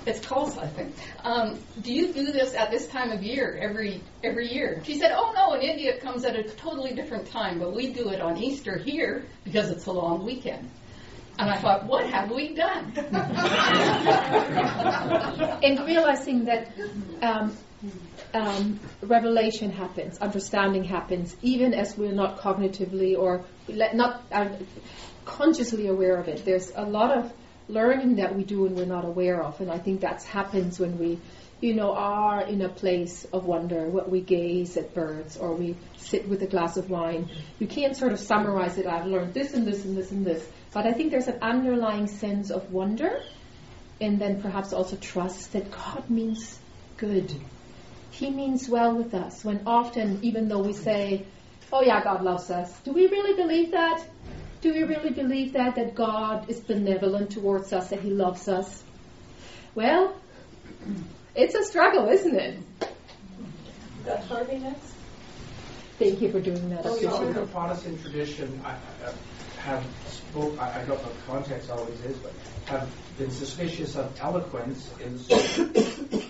It's Khalsa, I think. Um, do you do this at this time of year every every year? She said, Oh no, in India it comes at a totally different time, but we do it on Easter here because it's a long weekend. And I thought, what have we done? and realizing that um, um, revelation happens, understanding happens, even as we're not cognitively or not uh, consciously aware of it. There's a lot of learning that we do and we're not aware of, and I think that happens when we, you know, are in a place of wonder, what we gaze at birds or we sit with a glass of wine. You can't sort of summarize it. I've learned this and this and this and this, but I think there's an underlying sense of wonder, and then perhaps also trust that God means good he means well with us. When often, even though we say, oh yeah, God loves us, do we really believe that? Do we really believe that, that God is benevolent towards us, that He loves us? Well, it's a struggle, isn't it? Got Harvey next? Thank you for doing that. Oh, in the Protestant tradition, I, I have spoke. I, I don't know what the context always is, but have been suspicious of eloquence in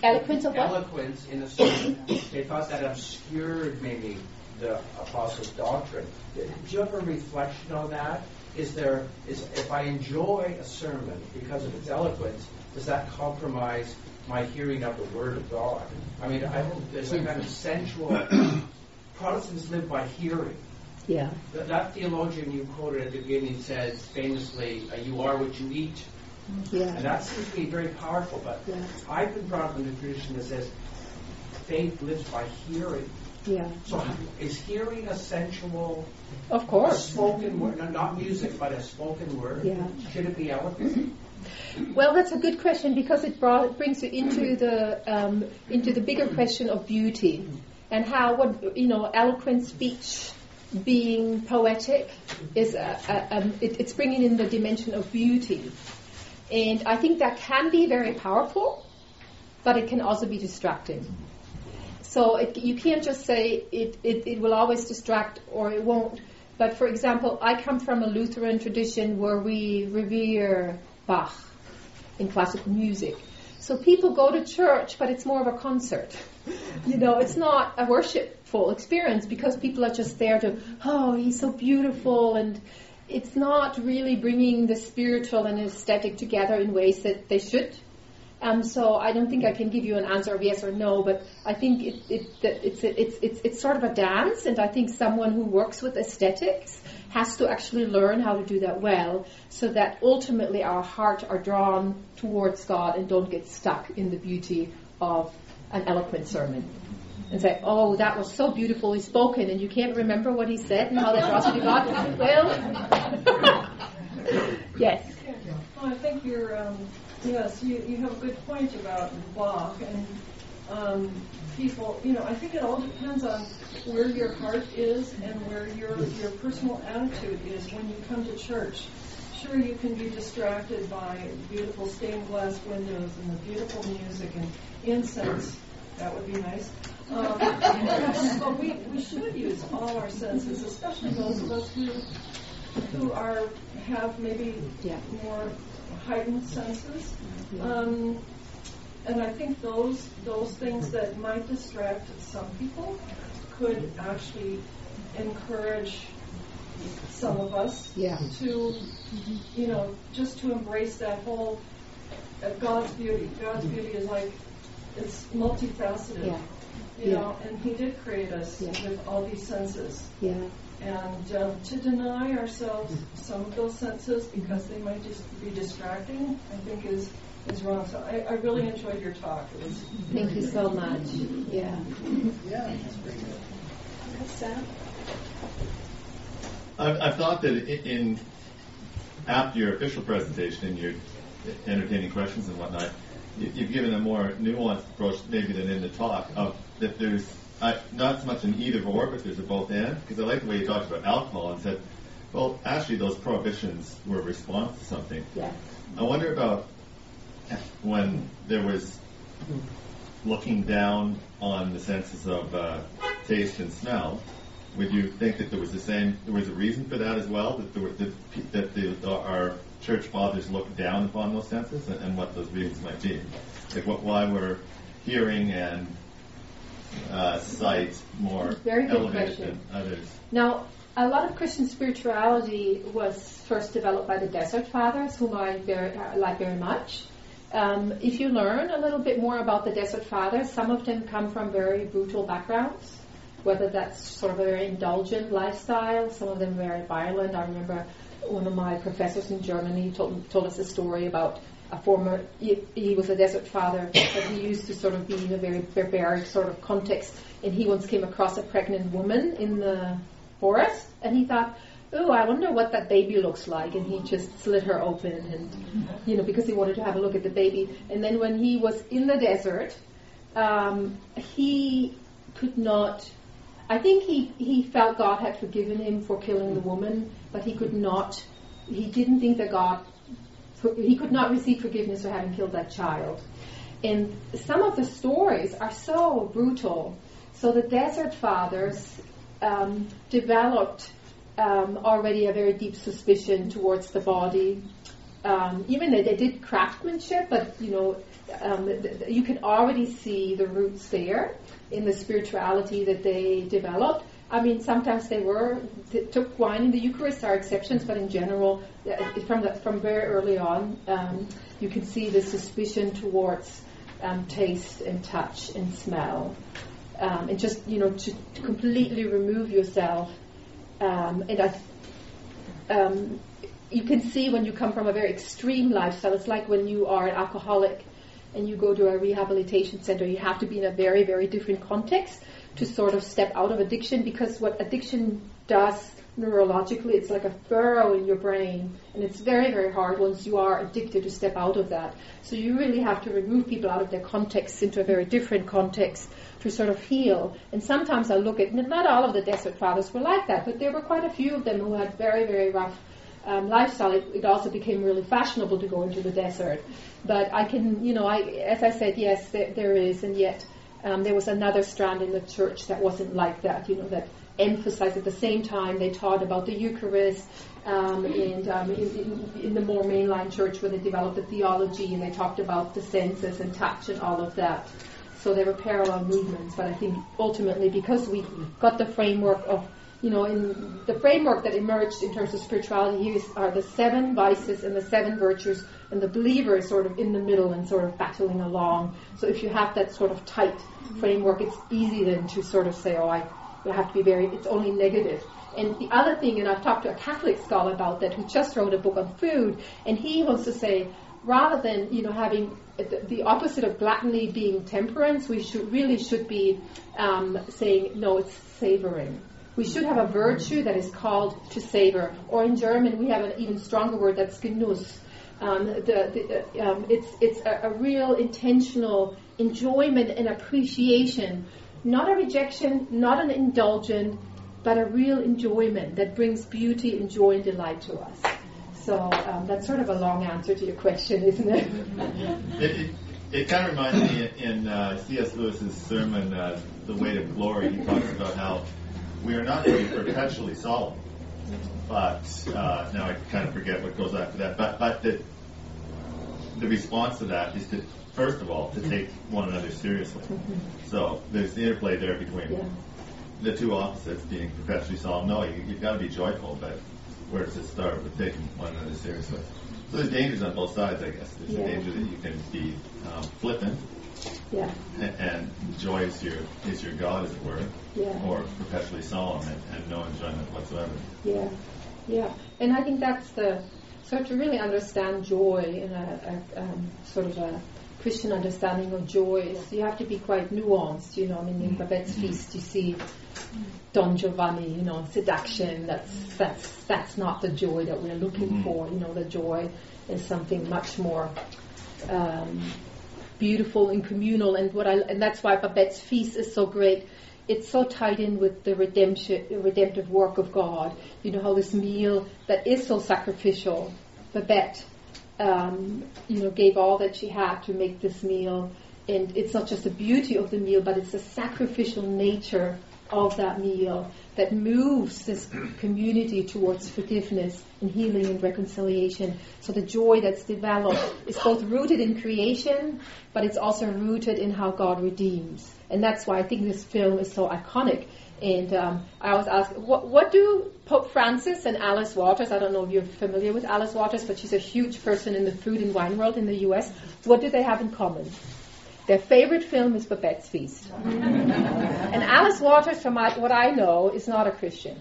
eloquence of what? Eloquence in a sermon. They thought that obscured maybe the apostles' doctrine. Did you have a reflection on that? Is there is if I enjoy a sermon because of its eloquence, does that compromise my hearing of the Word of God? I mean, I hope there's a kind of sensual. Protestants live by hearing. Yeah. That, that theologian you quoted at the beginning says famously, uh, "You are what you eat." Yeah. And that seems to be very powerful. But yeah. I've been brought up in the tradition that says faith lives by hearing. Yeah. So is hearing a sensual? Of course. spoken word, not music, but a spoken word. Yeah. Should it be eloquent? Well, that's a good question because it, brought, it brings you into the um, into the bigger question of beauty and how what you know eloquent speech being poetic is a, a, um, it, it's bringing in the dimension of beauty and I think that can be very powerful, but it can also be distracting. So it, you can't just say it, it, it will always distract or it won't. But for example, I come from a Lutheran tradition where we revere Bach in classical music. So people go to church, but it's more of a concert. you know, it's not a worshipful experience because people are just there to, oh, he's so beautiful and it's not really bringing the spiritual and aesthetic together in ways that they should. Um, so I don't think I can give you an answer of yes or no, but I think it, it, it's, it's, it's, it's sort of a dance, and I think someone who works with aesthetics has to actually learn how to do that well, so that ultimately our heart are drawn towards God and don't get stuck in the beauty of an eloquent sermon and say, oh, that was so beautifully spoken, and you can't remember what he said and how that draws you to God? Well, yes. Well, I think you're, um, yes, you, you have a good point about Bach, and um, people, you know, I think it all depends on where your heart is and where your, your personal attitude is when you come to church. Sure, you can be distracted by beautiful stained glass windows and the beautiful music and incense. That would be nice. Um, but we, we should use all our senses, especially those of us who who are have maybe Yeah. more heightened senses. Um, and I think those those things that might distract some people could actually encourage some of us Yeah. to, you know, just to embrace that whole uh, God's beauty. God's beauty is like it's multifaceted. Yeah. You Yeah. know, and He did create us with all these senses. Yeah. And um, to deny ourselves some of those senses because they might just be distracting, I think is is wrong. So I, I really enjoyed your talk. It was Thank you so much. Yeah. Sam? I've, I've thought that i- in after your official presentation and your entertaining questions and whatnot, you've given a more nuanced approach maybe than in the talk of that there's uh, not so much an either or, but there's a both and. Because I like the way you talked about alcohol and said, well, actually those prohibitions were a response to something. Yeah. I wonder about when there was looking down on the senses of uh, taste and smell. Would you think that there was the same? There was a reason for that as well. That there were, that, that the, our church fathers looked down upon those senses, and, and what those reasons might be. Like what, why were hearing and uh, sight more Very good elevated than others? Now, a lot of Christian spirituality was first developed by the Desert Fathers, whom I very, uh, like very much. Um, if you learn a little bit more about the Desert Fathers, some of them come from very brutal backgrounds, whether that's sort of a very indulgent lifestyle, some of them very violent. I remember one of my professors in Germany told, told us a story about a former, he, he was a desert father, but he used to sort of be in a very barbaric sort of context, and he once came across a pregnant woman in the forest, and he thought, oh, I wonder what that baby looks like, and he just slit her open, and you know, because he wanted to have a look at the baby. And then when he was in the desert, um, he could not. I think he he felt God had forgiven him for killing the woman, but he could not. He didn't think that God. He could not receive forgiveness for having killed that child. And some of the stories are so brutal. So the Desert Fathers um, developed um, already a very deep suspicion towards the body. Um, even though they did craftsmanship, but you know, um, th- th- you can already see the roots there in the spirituality that they developed. I mean, sometimes they were they took wine in the Eucharist are exceptions, but in general, uh, from the, from very early on, um, you can see the suspicion towards um, taste and touch and smell, um, and just you know to, to completely remove yourself. Um, and I, um, you can see when you come from a very extreme lifestyle. It's like when you are an alcoholic and you go to a rehabilitation center. You have to be in a very very different context to sort of step out of addiction because what addiction does neurologically, it's like a furrow in your brain, and it's very, very hard once you are addicted to step out of that. So you really have to remove people out of their context into a very different context to sort of heal. And sometimes I look at, not all of the Desert Fathers were like that, but there were quite a few of them who had very, very rough um, lifestyle. It, it also became really fashionable to go into the desert. But I can, you know, I, as I said, yes, there, there is, and yet um, there was another strand in the church that wasn't like that, you know, that emphasized at the same time they taught about the Eucharist um, and um, in, in, the more mainline church where they developed the theology and they talked about the senses and touch and all of that. So there were parallel movements, but I think ultimately because we got the framework of, you know, in the framework that emerged in terms of spirituality here is, are the seven vices and the seven virtues, and the believer is sort of in the middle and sort of battling along. So if you have that sort of tight framework, it's easy then to sort of say, oh, I have to be very, it's only negative. And the other thing, and I've talked to a Catholic scholar about that who just wrote a book on food, and he wants to say, rather than, you know, having the, the opposite of gluttony being temperance, we should really should be um, saying, no, it's savoring. We should have a virtue that is called to savor. Or in German, we have an even stronger word that's Genuss. Um, the, the, um, it's it's a, a real intentional enjoyment and appreciation not a rejection, not an indulgent, but a real enjoyment that brings beauty and joy and delight to us. So um, that's sort of a long answer to your question, isn't it? It, it, it kind of reminds me in uh, C.S. Lewis's sermon, uh, The Weight of Glory, he talks about how we are not to be perpetually solemn. But uh, now I kind of forget what goes after that. But but the the response to that is to first of all to take one another seriously. So there's the interplay there between Yeah. the two opposites being perpetually solemn. No, you, you've got to be joyful, but where does it start with taking one another seriously? So there's dangers on both sides, I guess. There's Yeah. the danger that you can be um, flippant, Yeah. and, and joy is your is your god, as it were, Yeah. or perpetually solemn and, and no enjoyment whatsoever. Yeah, yeah, and I think that's the so to really understand joy in a, a um, sort of a Christian understanding of joy is you have to be quite nuanced. You know, I mean, in Babette's feast you see Don Giovanni, you know, seduction. That's that's that's not the joy that we're looking Mhm. for. You know, the joy is something much more. Um, beautiful and communal and what I and that's why Babette's feast is so great. It's so tied in with the redemption redemptive work of God. You know how this meal that is so sacrificial, Babette um, you know, gave all that she had to make this meal. And it's not just the beauty of the meal, but it's the sacrificial nature of that meal that moves this community towards forgiveness and healing and reconciliation. So the joy that's developed is both rooted in creation, but it's also rooted in how God redeems. And that's why I think this film is so iconic. And um, I always ask, what, what do Pope Francis and Alice Waters, I don't know if you're familiar with Alice Waters, but she's a huge person in the food and wine world in the US, what do they have in common? Their favorite film is Babette's Feast. and Alice Waters, from what I know, is not a Christian.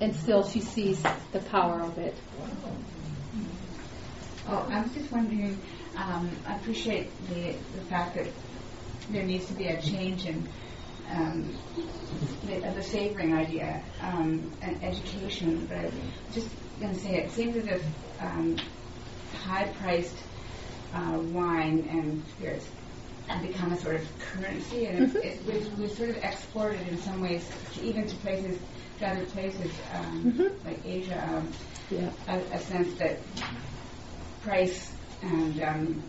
And still she sees the power of it. Oh, I was just wondering, um, I appreciate the, the fact that there needs to be a change in um, the, the savoring idea um, and education, but I'm just going to say it seems as if um, high-priced uh, wine and spirits have become a sort of currency, and it's, it's, we've, we've sort of exported in some ways, to, even to places, to other places um, like Asia, um, Yeah. a, a sense that price and um,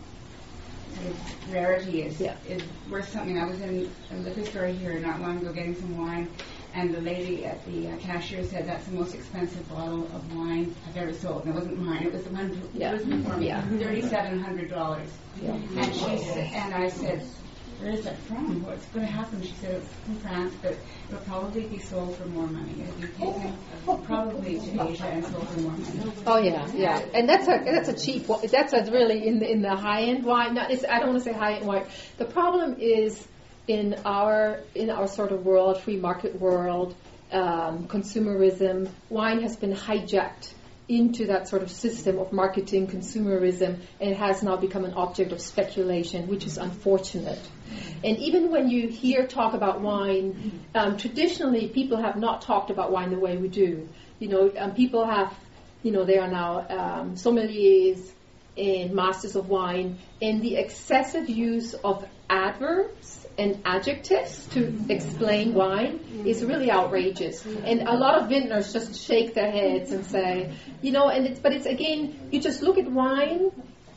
sort of rarity is Yeah. is worth something. I was in a liquor store here not long ago getting some wine, and the lady at the uh, cashier said that's the most expensive bottle of wine I've ever sold. And it wasn't mine; it was the one who Yeah. was before me. Yeah. Thirty-seven hundred dollars. Yeah. And she said, and I said, where is it from? What's going to happen? She said, it's from France, but it'll probably be sold for more money. It'll be taken probably to Asia and sold for more money. Oh yeah, yeah, and that's a that's a cheap. That's a really in the in the high end wine. Not, it's, I don't want to say high end wine. The problem is in our in our sort of world, free market world, um, consumerism. Wine has been hijacked into that sort of system of marketing consumerism, and it has now become an object of speculation, which is unfortunate. And even when you hear talk about wine, um, traditionally people have not talked about wine the way we do. You know, um, people have, you know, they are now um, sommeliers and masters of wine, and the excessive use of adverbs and adjectives to explain wine is really outrageous. And a lot of vintners just shake their heads and say, you know, and it's, but it's again, you just look at wine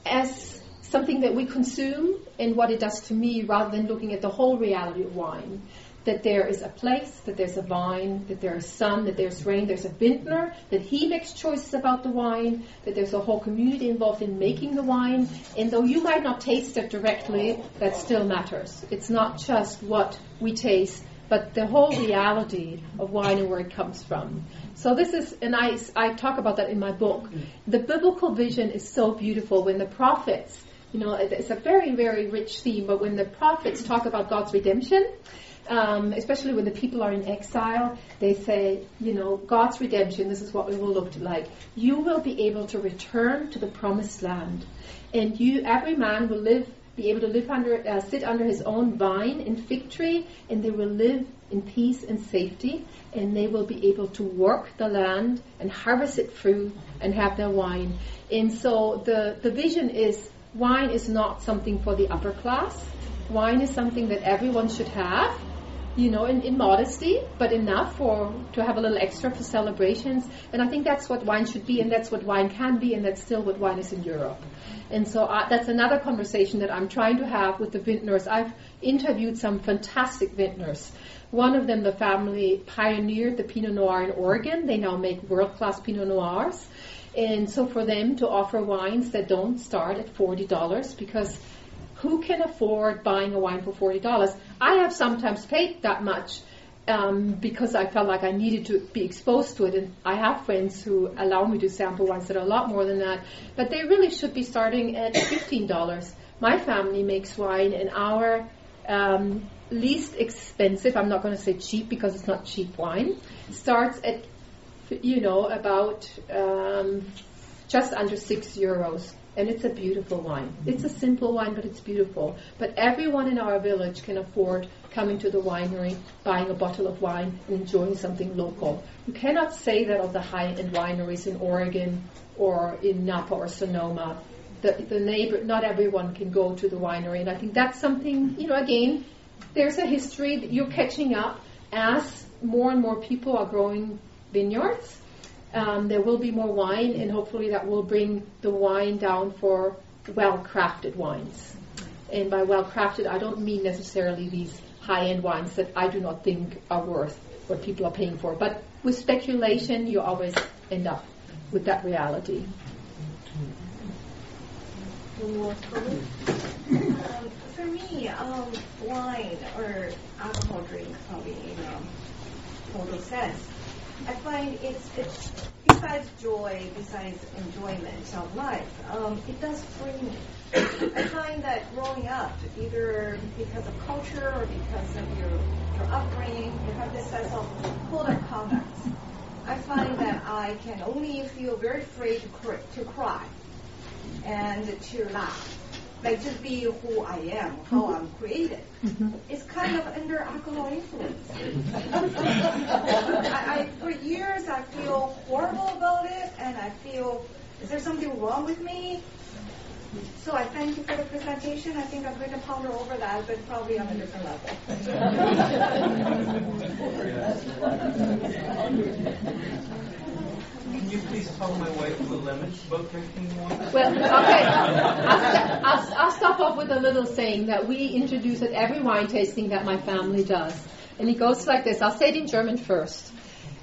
as something that we consume and what it does to me rather than looking at the whole reality of wine. That there is a place, that there's a vine, that there is sun, that there's rain, there's a vintner, that he makes choices about the wine, that there's a whole community involved in making the wine. And though you might not taste it directly, that still matters. It's not just what we taste, but the whole reality of wine and where it comes from. So this is, and I, I talk about that in my book. The biblical vision is so beautiful when the prophets, you know, it's a very, very rich theme, but when the prophets talk about God's redemption, um, especially when the people are in exile, they say, you know, God's redemption, this is what it will look like. You will be able to return to the promised land, and you, every man will live, be able to live under, uh, sit under his own vine and fig tree, and they will live in peace and safety, and they will be able to work the land and harvest it fruit and have their wine. And so the, the vision is wine is not something for the upper class. Wine is something that everyone should have, you know, in, in modesty, but enough for to have a little extra for celebrations. And I think that's what wine should be, and that's what wine can be, and that's still what wine is in Europe. And so uh, that's another conversation that I'm trying to have with the vintners. I've interviewed some fantastic vintners. One of them, the family pioneered the Pinot Noir in Oregon. They now make world-class Pinot Noirs. And so for them to offer wines that don't start at $40 because who can afford buying a wine for $40? I have sometimes paid that much um, because I felt like I needed to be exposed to it. And I have friends who allow me to sample wines that are a lot more than that. But they really should be starting at $15. My family makes wine, and our um, least expensive, I'm not going to say cheap because it's not cheap wine, starts at, you know, about um, just under six euros and it's a beautiful wine. It's a simple wine, but it's beautiful. But everyone in our village can afford coming to the winery, buying a bottle of wine, and enjoying something local. You cannot say that of the high-end wineries in Oregon or in Napa or Sonoma. The, the neighbor, not everyone can go to the winery, and I think that's something. You know, again, there's a history that you're catching up as more and more people are growing vineyards um, there will be more wine, and hopefully that will bring the wine down for well-crafted wines. And by well-crafted, I don't mean necessarily these high-end wines that I do not think are worth what people are paying for. But with speculation, you always end up with that reality. Um, for me, um, wine or alcohol drink probably in a total sense I find it's, it's besides joy, besides enjoyment of life, um, it does bring me. I find that growing up, either because of culture or because of your, your upbringing, you have this sense of of conduct. I find that I can only feel very free to, cry, to cry and to laugh like just be who I am, how mm-hmm. I'm created. Mm-hmm. It's kind of under alcohol influence. I, I, for years I feel horrible about it, and I feel is there something wrong with me? So I thank you for the presentation. I think I'm going to ponder over that, but probably on a different level. Can you please tell my wife the limits about drinking wine? Well, okay. I'll, I'll, I'll stop off with a little saying that we introduce at every wine tasting that my family does. And it goes like this. I'll say it in German first.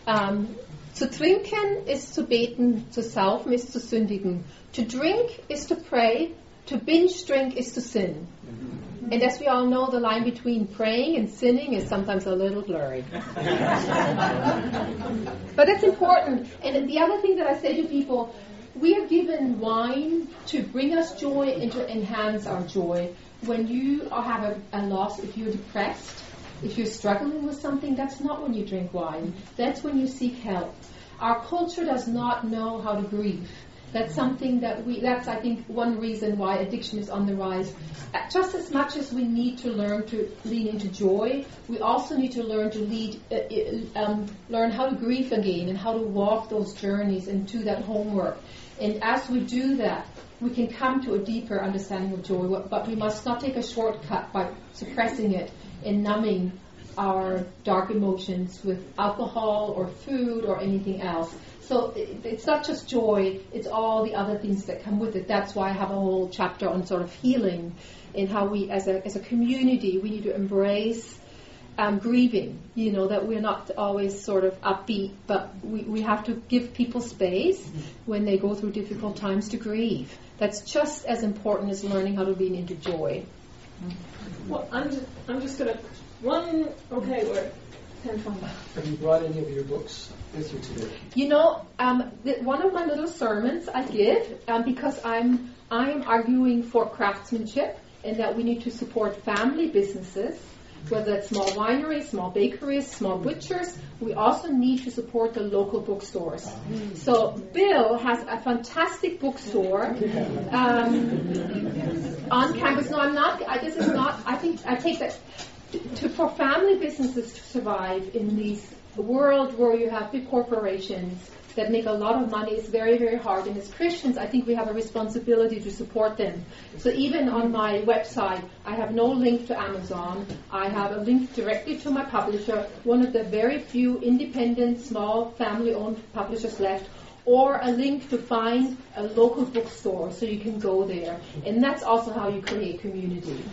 Um, zu trinken ist zu beten, zu saufen ist zu sündigen. To drink is to pray, to binge drink is to sin. And as we all know, the line between praying and sinning is sometimes a little blurry. but it's important. And the other thing that I say to people, we are given wine to bring us joy and to enhance our joy. When you have a, a loss, if you're depressed, if you're struggling with something, that's not when you drink wine. That's when you seek help. Our culture does not know how to grieve. That's something that we, that's, I think, one reason why addiction is on the rise. Uh, just as much as we need to learn to lean into joy, we also need to learn to lead, uh, uh, um, learn how to grieve again and how to walk those journeys and do that homework. And as we do that, we can come to a deeper understanding of joy, but we must not take a shortcut by suppressing it and numbing our dark emotions with alcohol or food or anything else. So it's not just joy, it's all the other things that come with it. That's why I have a whole chapter on sort of healing and how we, as a, as a community, we need to embrace um, grieving. You know, that we're not always sort of upbeat, but we, we have to give people space when they go through difficult times to grieve. That's just as important as learning how to lean into joy. Well, I'm just, I'm just going to, one, okay, we're have you brought any of your books with you today? You know, um, one of my little sermons I give um, because I'm I'm arguing for craftsmanship and that we need to support family businesses, whether it's small wineries, small bakeries, small butchers. We also need to support the local bookstores. So Bill has a fantastic bookstore um, on campus. No, I'm not. I, this is not. I think I take that to, for family businesses to survive in this world where you have big corporations that make a lot of money, it's very, very hard. And as Christians, I think we have a responsibility to support them. So even on my website, I have no link to Amazon. I have a link directly to my publisher, one of the very few independent, small, family-owned publishers left or a link to find a local bookstore so you can go there. And that's also how you create community.